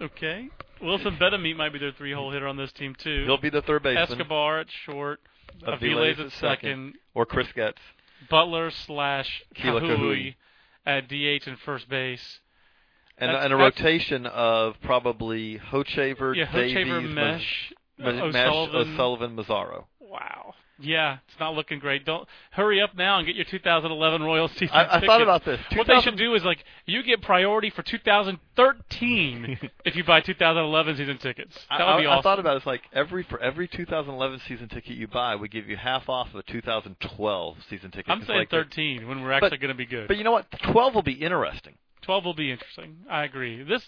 Okay. Wilson Betemit might be their three-hole hitter on this team too. He'll be the third baseman, Escobar at short. Aviles at at second. or Chris Getz. Butler slash Ka'aihue at DH and first base. And, and a rotation of probably Hochevar, Yeah, Hochevar, Maz- Meche, Meche, O'Sullivan. O'Sullivan, Mazzaro. Wow. Yeah, it's not looking great. Don't hurry up now and get your 2011 Royals season I, I thought about this. What they should do is like you get priority for 2013 if you buy 2011 season tickets. That I, would be I, awesome. I thought about it, it's like every for every 2011 season ticket you buy, we give you half off of a 2012 season ticket. I'm saying like 13 when we're actually going to be good. But you know what? 12 will be interesting. 12 will be interesting. I agree. This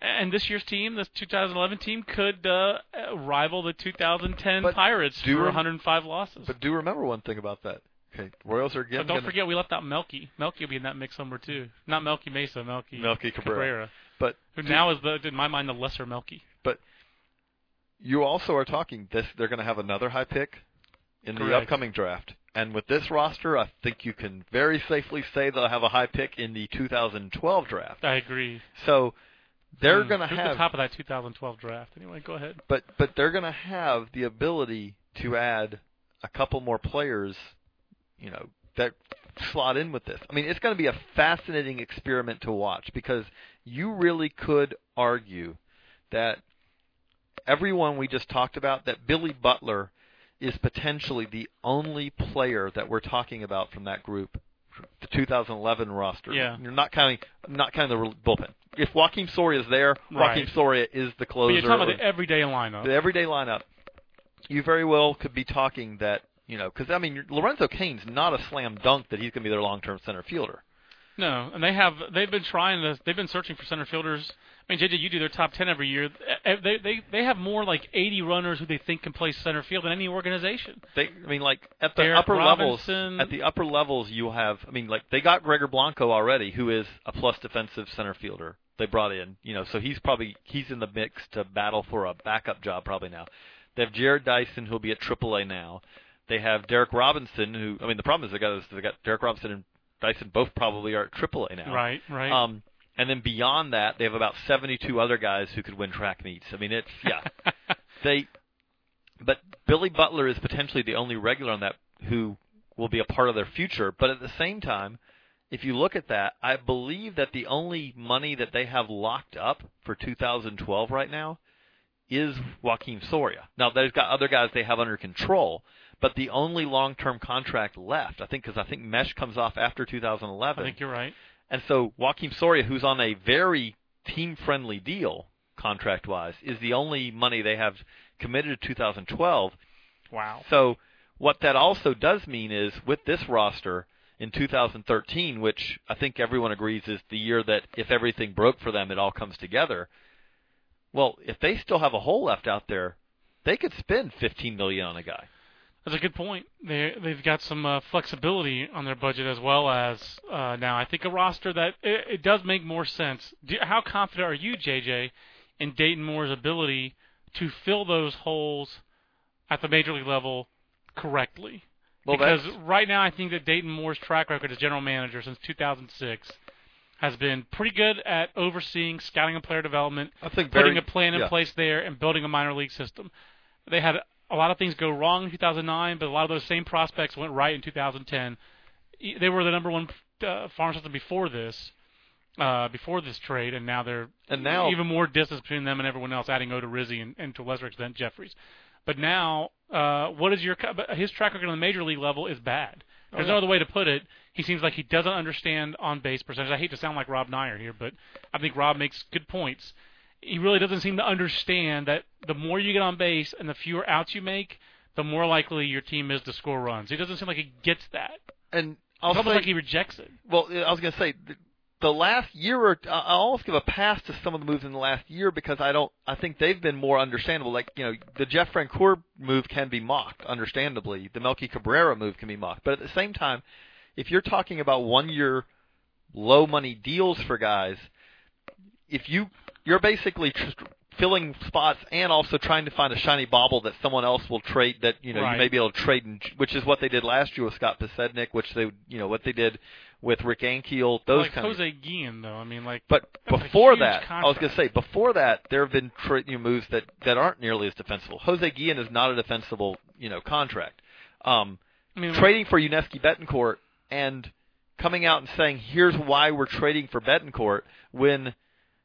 and this year's team, this 2011 team, could uh, uh, rival the 2010 But Pirates do for rem- 105 losses. But do remember one thing about that. Okay, Royals are But getting. don't gonna- forget we left out Melky. Melky will be in that mix somewhere too. Not Melky Mesa, Melky, Melky Cabrera. But who do- now is the in my mind the lesser Melky. But you also are talking this. They're going to have another high pick in the upcoming draft. And with this roster, I think you can very safely say they'll have a high pick in the 2012 draft. I agree. So they're Hmm, going to have the top of that 2012 draft. Anyway, go ahead. but but they're going to have the ability to add a couple more players, you know, that slot in with this. I mean, it's going to be a fascinating experiment to watch because you really could argue that everyone we just talked about that Billy Butler is potentially the only player that we're talking about from that group, the 2011 roster. Yeah. You're not counting not counting the bullpen. If Joakim Soria is there, Right. Joakim Soria is the But closer. you're talking about the everyday lineup. the everyday lineup, you very well could be talking that you know because I mean Lorenzo Cain's not a slam dunk that he's going to be their long-term center fielder. No, and they have they've been trying to they've been searching for center fielders. I mean, JJ, you do their top ten every year. Eh, They they they have more like 80 runners who they think can play center field than any organization. They, I mean, like at the Derek upper Robinson. levels, at the upper levels, you have. I mean, like they got Gregor Blanco already, who is a plus defensive center fielder. They brought in, you know, so he's probably he's in the mix to battle for a backup job probably now. They have Jarrod Dyson, who'll be at AAA now. They have Derek Robinson, who I mean, the problem is they got they got Derek Robinson and Dyson both probably are at AAA now. Right, right. Um, and then beyond that, they have about 72 other guys who could win track meets. I mean, it's yeah. they, but Billy Butler is potentially the only regular on that who will be a part of their future. But at the same time, if you look at that, I believe that the only money that they have locked up for 2012 right now is Joakim Soria. Now they've got other guys they have under control, but the only long-term contract left, I think, because I think Meche comes off after 2011. I think you're right. And so Joakim Soria, who's on a very team-friendly deal contract-wise, is the only money they have committed to 2012. Wow. So what that also does mean is with this roster in 2013, which I think everyone agrees is the year that if everything broke for them, it all comes together. Well, if they still have a hole left out there, they could spend 15 million on a guy. That's a good point. They they've got some uh, flexibility on their budget as well as uh, now. I think a roster that it, it does make more sense. Do, how confident are you, JJ, in Dayton Moore's ability to fill those holes at the major league level correctly? Well, because right now I think that Dayton Moore's track record as general manager since 2006 has been pretty good at overseeing scouting and player development, I think putting very- a plan in yeah. place there, and building a minor league system. They had a lot of things go wrong in 2009, but a lot of those same prospects went right in 2010. E- They were the number one uh, farm system before this, uh, before this trade, and now they're And now- even more distance between them and everyone else, adding Odorizzi and, and to a lesser extent Jeffress. But now, uh, what is your but his track record on the major league level is bad. There's yeah. no other way to put it. He seems like he doesn't understand on base percentage. I hate to sound like Rob Neyer here, but I think Rob makes good points. He really doesn't seem to understand that the more you get on base and the fewer outs you make, the more likely your team is to score runs. He doesn't seem like he gets that. And I'll It's almost say, like he rejects it. well, I was going to say the, the last year or I- I'll almost give a pass to some of the moves in the last year because I don't. I think they've been more understandable. Like you know, the Jeff Francoeur move can be mocked, understandably. The Melky Cabrera move can be mocked, but at the same time, if you're talking about one year low money deals for guys, if you you're basically tr- filling spots and also trying to find a shiny bauble that someone else will trade that you know Right. you may be able to trade, in, which is what they did last year with Scott Podsednik, which they you know what they did with Rick Ankiel, those like kind of. Jose Guillen, though. I mean, like But before that, I was going to say before that there have been tra- you know, moves that that aren't nearly as defensible. Jose Guillen is not a defensible you know contract. Um, I mean, trading for Yuniesky Betancourt and coming out and saying here's why we're trading for Betancourt when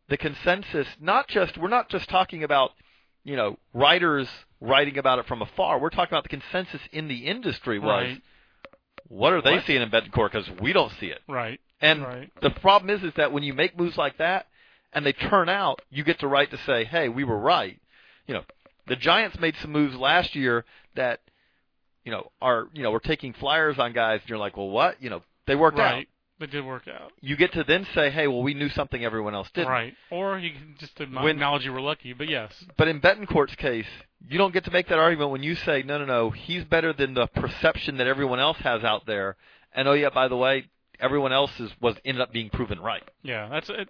the consensus not just we're not just talking about you know writers writing about it from afar we're talking about the consensus in the industry was Right. what are they What? seeing in Betancourt because we don't see it right. and Right. the problem is is that when you make moves like that and they turn out you get the right to say hey we were right you know the Giants made some moves last year that you know are you know we're taking flyers on guys and you're like well what you know they worked out They did work out. you get to then say hey well we knew something everyone else didn't Right. Or you can just acknowledge you were lucky, but yes. but in Betancourt's case you don't get to make that argument when you say no no no he's better than the perception that everyone else has out there and oh yeah by the way everyone else is was ended up being proven right Yeah, that's it.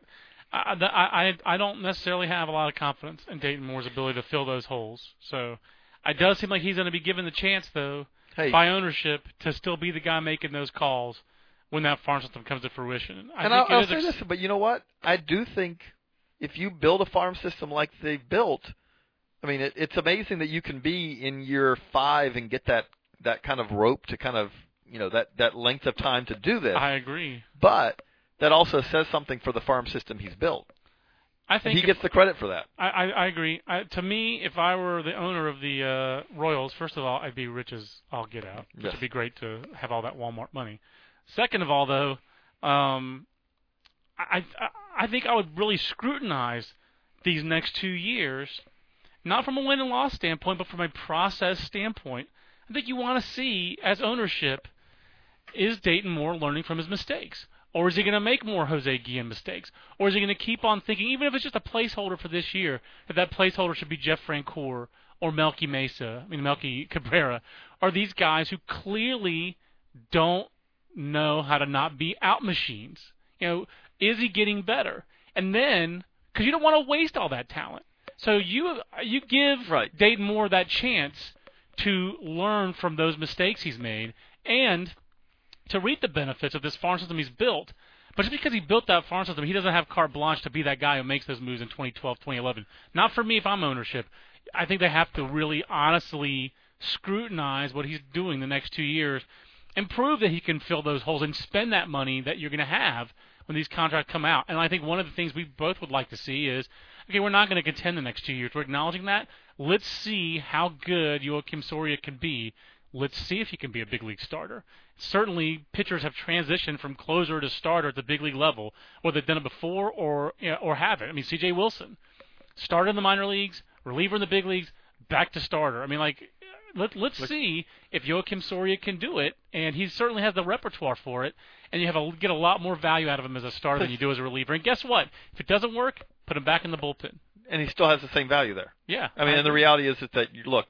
I, I I I don't necessarily have a lot of confidence in Dayton Moore's ability to fill those holes. So it does seem like he's going to be given the chance, though, hey by ownership, to still be the guy making those calls when that farm system comes to fruition. I and think I'll, I'll say is this, but you know what? I do think if you build a farm system like they've built, I mean, it, it's amazing that you can be in year five and get that that kind of rope to kind of you know that that length of time to do this. I agree. but that also says something for the farm system he's built. I And think he if- gets the credit for that. I, I, I agree. I, to me, if I were the owner of the uh, Royals, first of all, I'd be rich as I'll get out. Yes. would be great to have all that Walmart money. Second of all, though, um, I, I I think I would really scrutinize these next two years, not from a win and loss standpoint, but from a process standpoint. I think you want to see as ownership is Dayton Moore learning from his mistakes? Or is he going to make more Jose Guillen mistakes? Or is he going to keep on thinking, even if it's just a placeholder for this year, that that placeholder should be Jeff Francoeur or Melky Mesa, I mean Melky Cabrera? Are these guys who clearly don't know how to not be out machines? You know, is he getting better? And then, because you don't want to waste all that talent, so you you give Right. Dayton Moore that chance to learn from those mistakes he's made and to reap the benefits of this farm system he's built. But just because he built that farm system, he doesn't have carte blanche to be that guy who makes those moves in 2012, 2011. Not for me if I'm ownership. I think they have to really honestly scrutinize what he's doing the next two years and prove that he can fill those holes and spend that money that you're going to have when these contracts come out. And I think one of the things we both would like to see is okay, we're not going to contend the next two years. We're acknowledging that. Let's see how good Joakim Soria can be. Let's see if he can be a big league starter. Certainly, pitchers have transitioned from closer to starter at the big league level, whether they've done it before or you know, or haven't. I mean, C.J. Wilson started in the minor leagues, reliever in the big leagues, back to starter. I mean, like let, let's see if Joakim Soria can do it, and he certainly has the repertoire for it. And you have a, get a lot more value out of him as a starter than you do as a reliever. And guess what? If it doesn't work, put him back in the bullpen. And he still has the same value there. Yeah, I mean, and the reality is, that you look,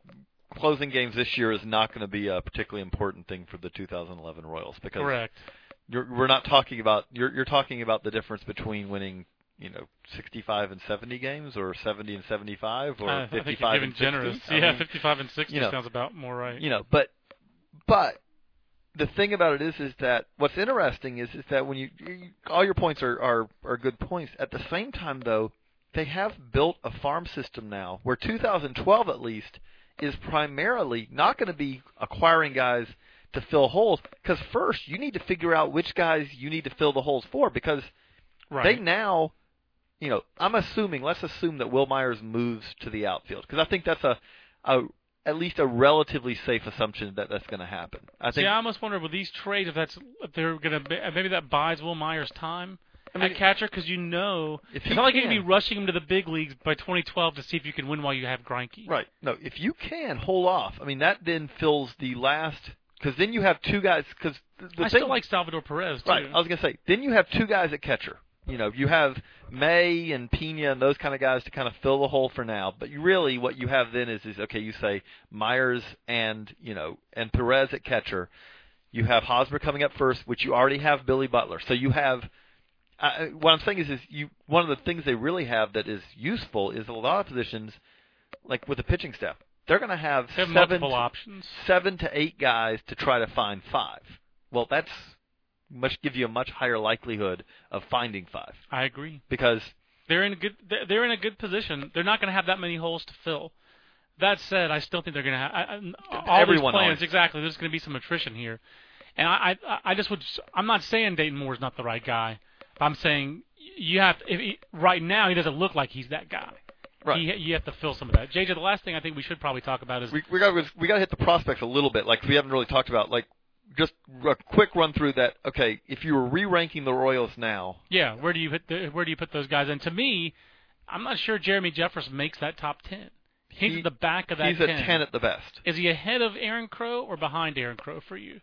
closing games this year is not going to be a particularly important thing for the 2011 Royals because Correct. You're, we're not talking about you're you're talking about the difference between winning you know 65 and 70 games or 70 and 75 or Uh, I 55 you're and giving 60. generous. I yeah, mean, 55 and 60 you know, sounds about more right. you know, but but the thing about it is is that what's interesting is is that when you, you all your points are, are are good points. At the same time though, they have built a farm system now where 2012 at least is primarily not going to be acquiring guys to fill holes because first you need to figure out which guys you need to fill the holes for because right. they now you know I'm assuming let's assume that Wil Myers moves to the outfield because I think that's a a at least a relatively safe assumption that that's going to happen. I think See, I almost wonder with these trades if that's if they're gonna be, maybe that buys Wil Myers time I mean, at catcher because you know if it's not like you're gonna be rushing him to the big leagues by 2012 to see if you can win while you have Greinke. Right. No, if you can hold off, I mean that then fills the last because then you have two guys because I thing still like Salvador Perez too. right. I was gonna say then you have two guys at catcher. You know, you have May and Pena and those kind of guys to kind of fill the hole for now. But you really what you have then is is okay. You say Myers and you know and Perez at catcher. You have Hosmer coming up first, which you already have Billy Butler. So you have uh, what I'm saying is, is you one of the things they really have that is useful is a lot of positions, like with the pitching staff, they're going to have, seven multiple to, options. seven to eight guys to try to find five. Well, that's much give you a much higher likelihood of finding five I agree. because They're in a good. they're- in a good position. They're not going to have that many holes to fill. That said, I still think they're going to have I, I, all Everyone these plans. always- Exactly. There's going to be some attrition here, and I, I, I just would. I'm not saying Dayton Moore's not the right guy. But I'm saying you have to, if he, right now he doesn't look like he's that guy. right. He, you have to fill some of that. JJ, the last thing I think we should probably talk about is we we got we got to hit the prospects a little bit. Like we haven't really talked about. Like just a quick run through that. Okay, if you were re-ranking the Royals now, yeah, where do you hit the, where do you put those guys? And to me, I'm not sure Jeremy Jeffress makes that top ten. He's He- at the back of that he's a ten at the best. Is he ahead of Aaron Crow or behind Aaron Crow for you?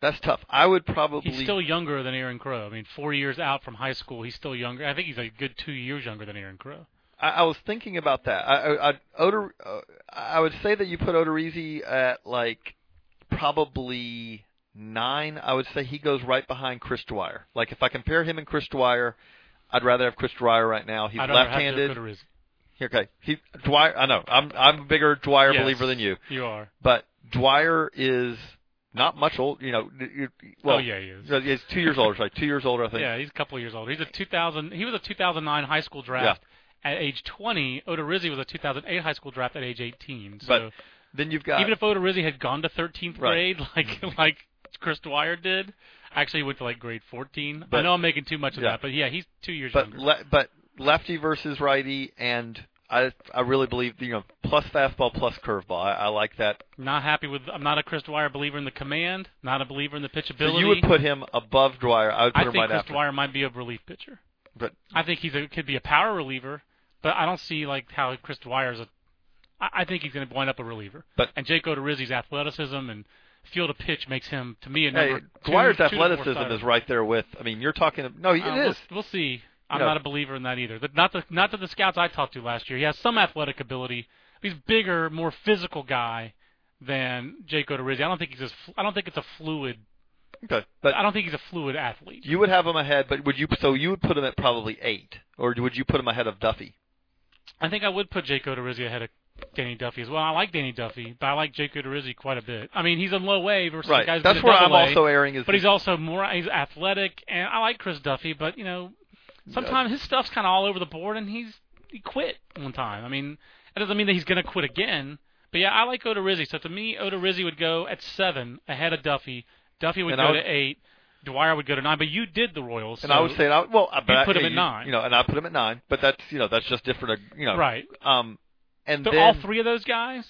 That's tough. I would probably He's still younger than Aaron Crow. I mean, four years out from high school, he's still younger. I think he's a good two years younger than Aaron Crow. I, I was thinking about that. I, I, I, Odor, uh, I would say that you put Odorizzi at like probably nine. I would say he goes right behind Chris Dwyer. Like if I compare him and Chris Dwyer, I'd rather have Chris Dwyer right now. He's left-handed. Okay, he Dwyer. I know. I'm I'm a bigger Dwyer Yes, believer than you, You are. but Dwyer is not much old. You know, well, oh yeah, he is. he's two years older. Sorry, two years older. I think. Yeah, he's a couple of years older. He's a 2000. He was a 2009 high school draft at age 20. Oda Odorizzi was a 2008 high school draft at age 18. So But Then you've got even if Odorizzi had gone to 13th Right. grade, like mm-hmm. like Chris Dwyer did, actually he went to like grade 14. I know I'm making too much of yeah. that, but yeah, he's two years but younger. le- but lefty versus righty, and I I really believe you know plus fastball plus curveball. I, I like that. Not happy with. I'm not a Chris Dwyer believer in the command. Not a believer in the pitchability. So you would put him above Dwyer. I would put I him think right Chris after. Dwyer might be a relief pitcher. But I think he's a could be a power reliever, but I don't see like how Chris Dwyer's a. I, I think he's going to wind up a reliever. But- and Jake Odorizzi's athleticism and field of pitch makes him to me a hey, number. two, Dwyer's two athleticism is right there with. I mean, you're talking. No, it Uh, is. We'll, we'll see. I'm know- not a believer in that either. But not the not to the scouts I talked to last year. He has some athletic ability. He's bigger, more physical guy than Jake Odorizzi. I don't think he's as, I don't think it's a fluid. Okay, but I don't think he's a fluid athlete. you would have him ahead. But would you? So you would put him at probably eight, or would you put him ahead of Duffy? I think I would put Jake Odorizzi ahead of Danny Duffy as well. I like Danny Duffy, but I like Jake Odorizzi quite a bit. I mean, he's in low A versus Right. guys That's where I'm A, also airing. Is But he's also more he's athletic, and I like Chris Duffy. But you know, sometimes his stuff's kind of all over the board, and he's he quit one time. I mean, that doesn't mean that he's going to quit again. But yeah, I like Odorizzi. So to me, Odorizzi would go at seven ahead of Duffy. Duffy would And go would- to eight. Dwyer would go to nine. But you did the Royals, And so- I would say, I, well, but You'd I- put him hey, at you- nine. You know, and I put him at nine. But that's you know that's just different. uh, You know, right. Um, and So then all three of those guys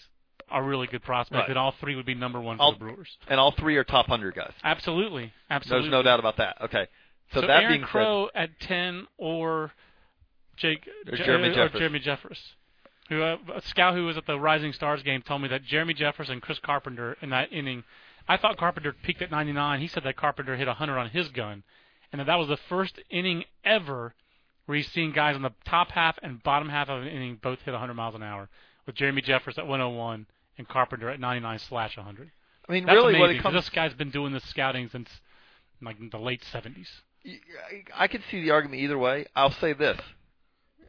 are really good prospects, Right. and all three would be number one for All- the Brewers. and all three are top hundred guys. Absolutely, absolutely. There's no doubt about that. Okay. So, So, that Aaron being Crow at ten or Jake Or Je- Jeremy or Jeffress. Jeremy Jeffress. Who uh, a scout who was at the Rising Stars game told me that Jeremy Jeffress and Chris Carpenter in that inning. I thought Carpenter peaked at 99. He said that Carpenter hit 100 on his gun, and that that was the first inning ever where he's seen guys in the top half and bottom half of an inning both hit 100 miles an hour. With Jeremy Jeffress at 101 and Carpenter at 99 slash 100. I mean, That's really, amazing. when it comes, this guy's been doing this scouting since like the late 70s. I could see the argument either way. I'll say this.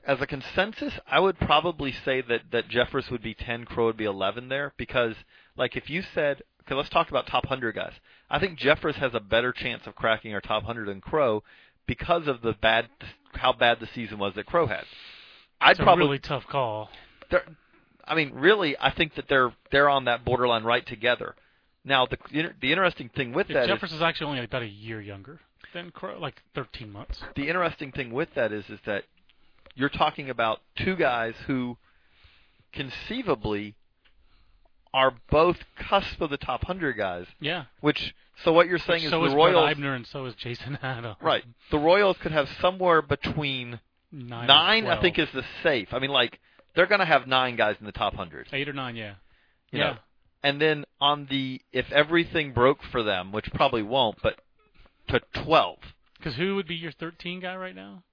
As a consensus, I would probably say that, that Jeffress would be 10, Crow would be 11 there because, like, if you said, okay, let's talk about top 100 guys. I think Jeffress has a better chance of cracking our top 100 than Crow because of the bad, how bad the season was that Crow had. I'd It's a probably, really tough call. I mean, really, I think that they're they're on that borderline right together. Now, the the interesting thing with that is Jeffress is actually only about a year younger than Crow, like 13 months. the interesting thing with that is is that you're talking about two guys who conceivably are both cusp of the top hundred guys. Yeah. Which so what you're saying so is is the Brett Royals Eibner and so is Jason Adams. right. The Royals could have somewhere between Nine, nine, I think, is the safe. I mean, like they're going to have nine guys in the top hundred. eight or nine. Yeah. You yeah. know, and then on the if everything broke for them, which probably won't, but to twelve. Because who would be your 13 guy right now?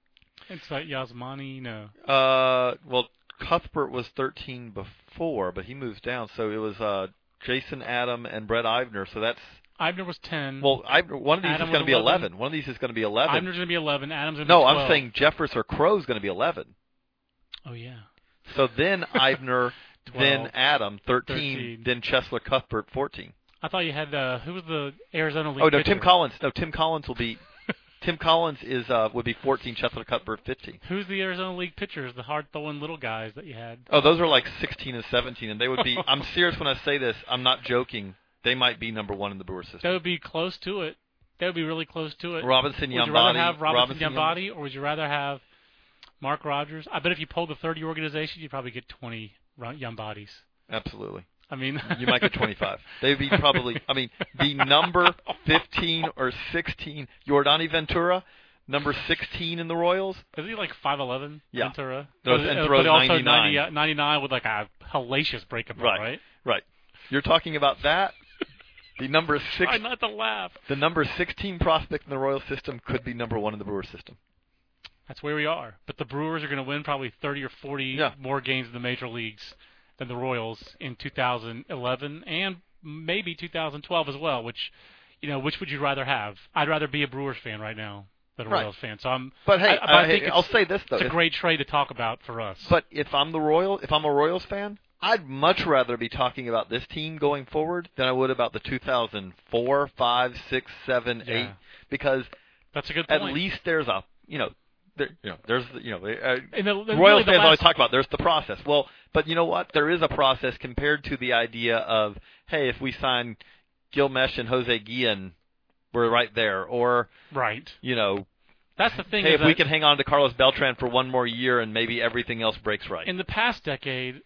It's like Yasmani. No. Uh, well, Cuthbert was 13 before, but he moves down, so it was uh Jason Adam and Brett Eibner. So that's Eibner was 10. well, Eibner, one of these Adam is going to be 11. 11. One of these is going to be 11. Eibner's going to be 11. Adams going to no, be 12. I'm saying Jeffress or Crow's going to be 11. Oh yeah. So then Eibner, then Adam 13, 13. then Cheslor Cuthbert 14. I thought you had uh, who was the Arizona League Oh no, pitcher? Tim Collins. No, Tim Collins will be. Tim Collins is uh would be 14. Cheslor Cuthbert 15. Who's the Arizona League pitchers? The hard throwing little guys that you had. Oh, those are like 16 and 17, and they would be. I'm serious when I say this. I'm not joking. They might be number one in the Brewer system. That would be close to it. That would be really close to it. Robinson would you rather have Robinson, Yam- Yambati, or would you rather have Mark Rogers? I bet if you polled the 30 organization, you'd probably get 20 Ro- Yambatis. Absolutely. I mean, You might get 25. They'd be probably. I mean, the number 15 or 16, Yordano Ventura, number 16 in the Royals. Is he like 5'11", Yeah. Ventura? Those- but, and uh, throws but also 99. 90, 99 with like a hellacious breakup, Right. right? Right. You're talking about that. The number six, Try not to laugh. the number 16 prospect in the Royal system could be number one in the Brewer system. That's where we are. But the Brewers are going to win probably 30 or 40 Yeah. more games in the major leagues than the Royals in 2011 and maybe 2012 as well. Which, you know, which would you rather have? I'd rather be a Brewers fan right now than a Right. Royals fan. So I'm. But hey, I, but I uh, think hey, I'll say this though. it's a great trade to talk about for us. But if I'm the Royal, if I'm a Royals fan, I'd much rather be talking about this team going forward than I would about the 2004, 5, 6, 7, 8 because that's a good point. at least there's a, you know, there, you know, there's, you know, uh, And the, the, Royals really the fans always talk about there's the process. Well, but you know what? There is a process compared to the idea of, hey, if we sign Gil Meche and Jose Guillen, we're right there. Or, right. you know, That's the thing. hey, is if we can hang on to Carlos Beltran for one more year and maybe everything else breaks right. in the past decade,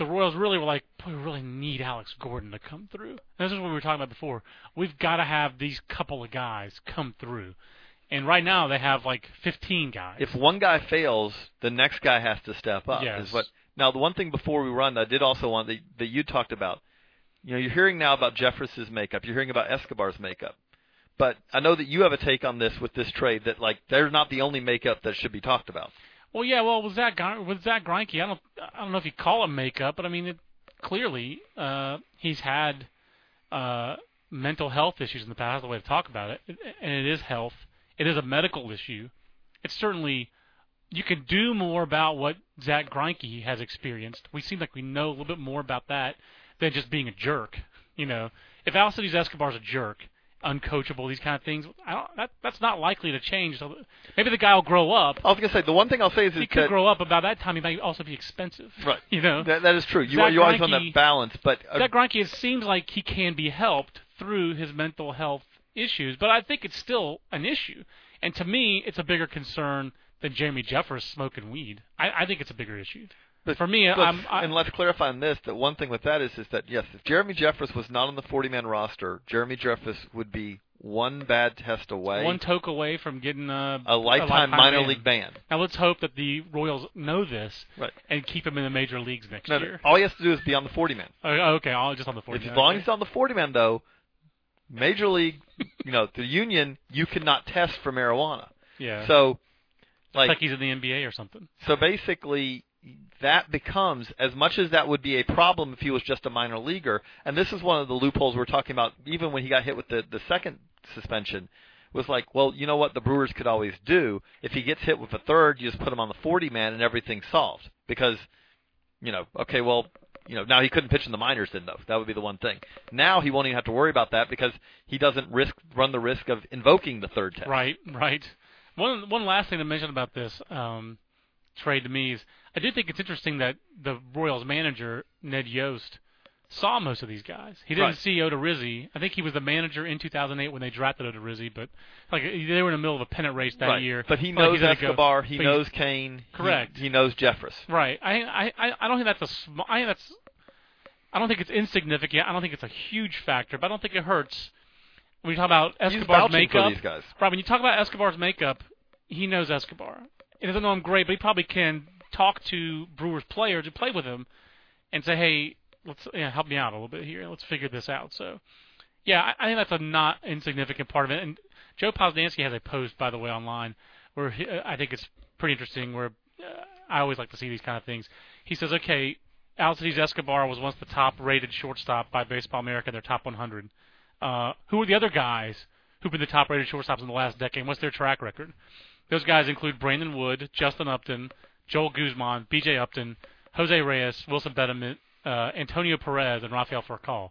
the Royals really were like, "Boy, we really need Alex Gordon to come through. And this is what we were talking about before. We've got to have these couple of guys come through. And right now they have like 15 guys. if one guy fails, the next guy has to step up. Yes. What. Now, the one thing before we run, I did also want that, that you talked about. You know, you're hearing now about Jeffress's makeup. You're hearing about Escobar's makeup. But I know that you have a take on this with this trade that like they're not the only makeup that should be talked about. Well, yeah, well Zach Gr- with Zack Greinke, I don't I don't know if you call him makeup, but I mean it, clearly uh, he's had uh, mental health issues in the past. The way to talk about it, and it is health. It is a medical issue. It's certainly you can do more about what Zack Greinke has experienced. We seem like we know a little bit more about that than just being a jerk. You know, if Alcides Escobar's a jerk, uncoachable, these kind of things, I don't, that that's not likely to change. So maybe the guy will grow up. I was gonna say the one thing I'll say is, He could grow up. About that time, he might also be expensive. right. You know, That, that is true. You Zach you always Greinke- that balance, but uh, Zack Greinke, it seems like he can be helped through his mental health issues, but I think it's still an issue. And to me, it's a bigger concern than Jeremy Jeffress smoking weed. I, I think it's a bigger issue. But For me, let's- I, and let's clarify on this that one thing with that is is that yes, if Jeremy Jeffress was not on the 40-man roster, Jeremy Jeffress would be one bad test away, one toke away from getting a, a lifetime, minor ban. league ban. Now let's hope that the Royals know this Right. and keep him in the major leagues next No, year. all he has to do is be on the 40-man. Oh, okay, I'll just on the 40. If as long as he's on the 40-man though, major league, you know, the union, you cannot test for marijuana. yeah, So, It's like, like he's in the NBA or something. so basically, that becomes as much as that would be a problem if he was just a minor leaguer. And this is one of the loopholes we're talking about. Even when he got hit with the the second suspension, was like, well, you know what the Brewers could always do if he gets hit with a third, you just put him on the 40 man and everything's solved because, you know, okay, well. You know, now he couldn't pitch in the minors, then though. That would be the one thing. Now he won't even have to worry about that because he doesn't risk run the risk of invoking the third test. Right, right. One one last thing to mention about this um, trade to me is I do think it's interesting that the Royals manager Ned Yost saw most of these guys. He didn't Right. see Odorizzi. I think he was the manager in 2008 when they drafted Odorizzi, but like they were in the middle of a pennant race that right. year. But he Like, knows he's gonna go- Escobar. he knows Cain. Correct. He, knows Jeffress. Right. I I I- don't think that's a sm- I think that's I don't think it's insignificant. I don't think it's a huge factor, but I don't think it hurts. When you talk about Escobar's makeup, these guys. right? When you talk about Escobar's makeup, he knows Escobar. He doesn't know him great, but he probably can talk to Brewers players who play with him and say, "Hey, let's yeah, help me out a little bit here. Let's figure this out." So, yeah, I, I think that's a not insignificant part of it. And Joe Posnanski has a post, by the way, online where he, uh, I think it's pretty interesting. Where uh, I always like to see these kind of things. He says, "Okay, Alcides Escobar was once the top-rated shortstop by Baseball America their top 100. Uh, who are the other guys who've been the top-rated shortstops in the last decade? What's their track record? Those guys include Brandon Wood, Justin Upton, Joel Guzman, B.J. Upton, Jose Reyes, Wilson Betemit, uh, Antonio Perez, and Rafael Furcal.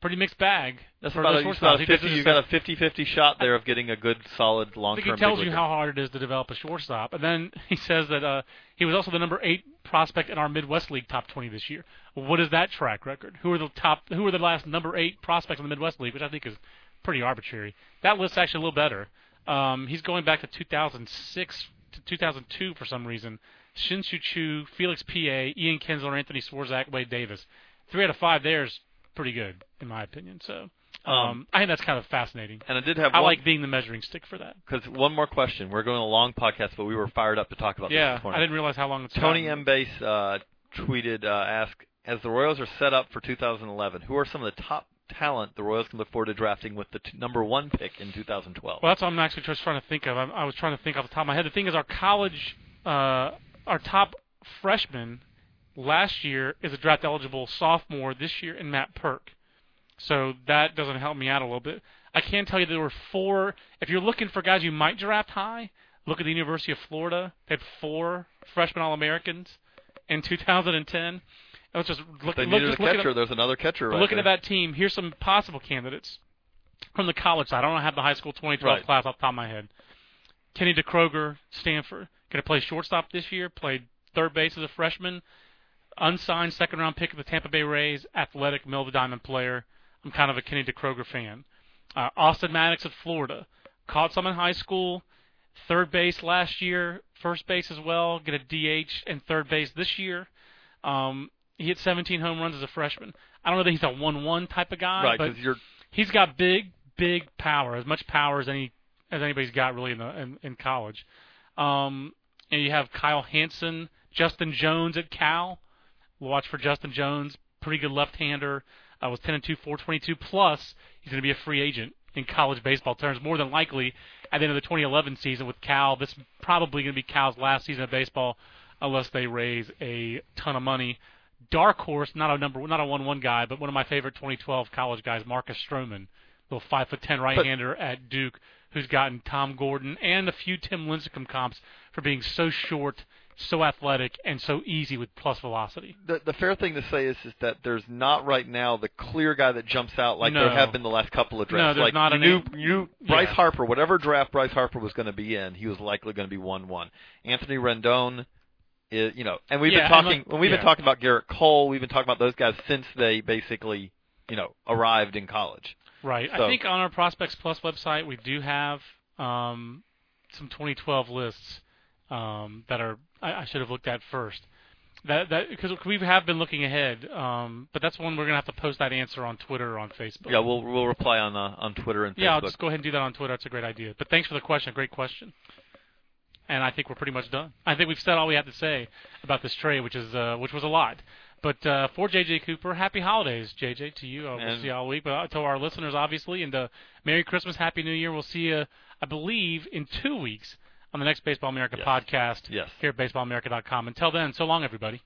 Pretty mixed bag. That's for about, a, about a 50, you got a 50-50 shot there of getting a good, solid, long-term think he tells you how hard it is to develop a shortstop. And then he says that uh, he was also the number eight prospect in our Midwest League top 20 this year. What is that track record? Who are the top? Who are the last number eight prospects in the Midwest League? Which I think is pretty arbitrary. That list's actually a little better. Um, he's going back to 2006 to 2002 for some reason. Shin-Soo Choo, Felix Pie, Ian Kinsler, Anthony Swarzak, Wade Davis. Three out of five there is pretty good, in my opinion. So um, Um, I think that's kind of fascinating. And I did have I one, like being the measuring stick for that. because one more question. We're going a long podcast, but we were fired up to talk about Yeah, this morning. I didn't realize how long it's Tony gotten. M. Base uh, tweeted, uh, asked, as the Royals are set up for 2011, who are some of the top talent the Royals can look forward to drafting with the t- number one pick in 2012? Well, that's what I'm actually just trying to think of. I, I was trying to think off the top of my head. The thing is, our college, uh, our top freshman last year is a draft eligible sophomore this year in Matt Perk. So that doesn't help me out a little bit. I can tell you there were four. If you're looking for guys you might draft high, look at the University of Florida. They had four freshman All Americans in 2010. Let's just look. they look, needed a just looking catcher. at- There's another catcher right looking there. at that team, here's some possible candidates from the college side. I don't have the high school 2012 Right. class off the top of my head. Kenny Diekroeger, Stanford, going to play shortstop this year. Played third base as a freshman. Unsigned second round pick of the Tampa Bay Rays. Athletic, middle of the diamond player. I'm kind of a Kenny Diekroeger fan. Uh, Austin Maddox of Florida. Caught some in high school. Third base last year. First base as well. Get a DH and third base this year. Um, he hit 17 home runs as a freshman. I don't know that he's a one-one type of guy, right, but you're he's got big, big power, as much power as any as anybody's got really in the in, in college. Um, and you have Kyle Hansen, Justin Jones at Cal. We'll watch for Justin Jones, pretty good left-hander. Uh, was 10 and 2, 422 plus. He's going to be a free agent in college baseball terms, more than likely at the end of the 2011 season with Cal. This is probably going to be Cal's last season of baseball, unless they raise a ton of money. Dark horse, not a number, not a one-one guy, but one of my favorite 2012 college guys, Marcus Stroman, little five foot ten right-hander at Duke, who's gotten Tom Gordon and a few Tim Lincecum comps for being so short, so athletic, and so easy with plus velocity. the the fair thing to say is is that there's not right now the clear guy that jumps out like No. there have been the last couple of drafts. No, there's like not you a knew you Bryce Yeah. Harper, whatever draft Bryce Harper was going to be in, he was likely going to be one one. Anthony Rendon. Is, you know, and we've Yeah, been talking look- when we've yeah. been talking about Gerrit Cole, we've been talking about those guys since they basically, you know, arrived in college. Right. So- I think on our Prospects Plus website we do have um, some 2012 lists um, that are I, I should have looked at first. That that because we have been looking ahead, um, but that's one we're gonna have to post that answer on Twitter or on Facebook. Yeah, we'll we'll reply on uh, on Twitter and Yeah, I'll just go ahead and do that on Twitter. That's a great idea. But thanks for the question. Great question. And I think we're pretty much done. I think we've said all we have to say about this trade, which is uh, which was a lot. But uh, for JJ Cooper, happy holidays, JJ, to you. Uh, we'll And- see you all week. But uh, to our listeners, obviously, and uh, Merry Christmas, Happy New Year. We'll see you, I believe, in two weeks on the next Baseball America Yes. podcast Yes. here at baseballamerica.com. Until then, so long, everybody.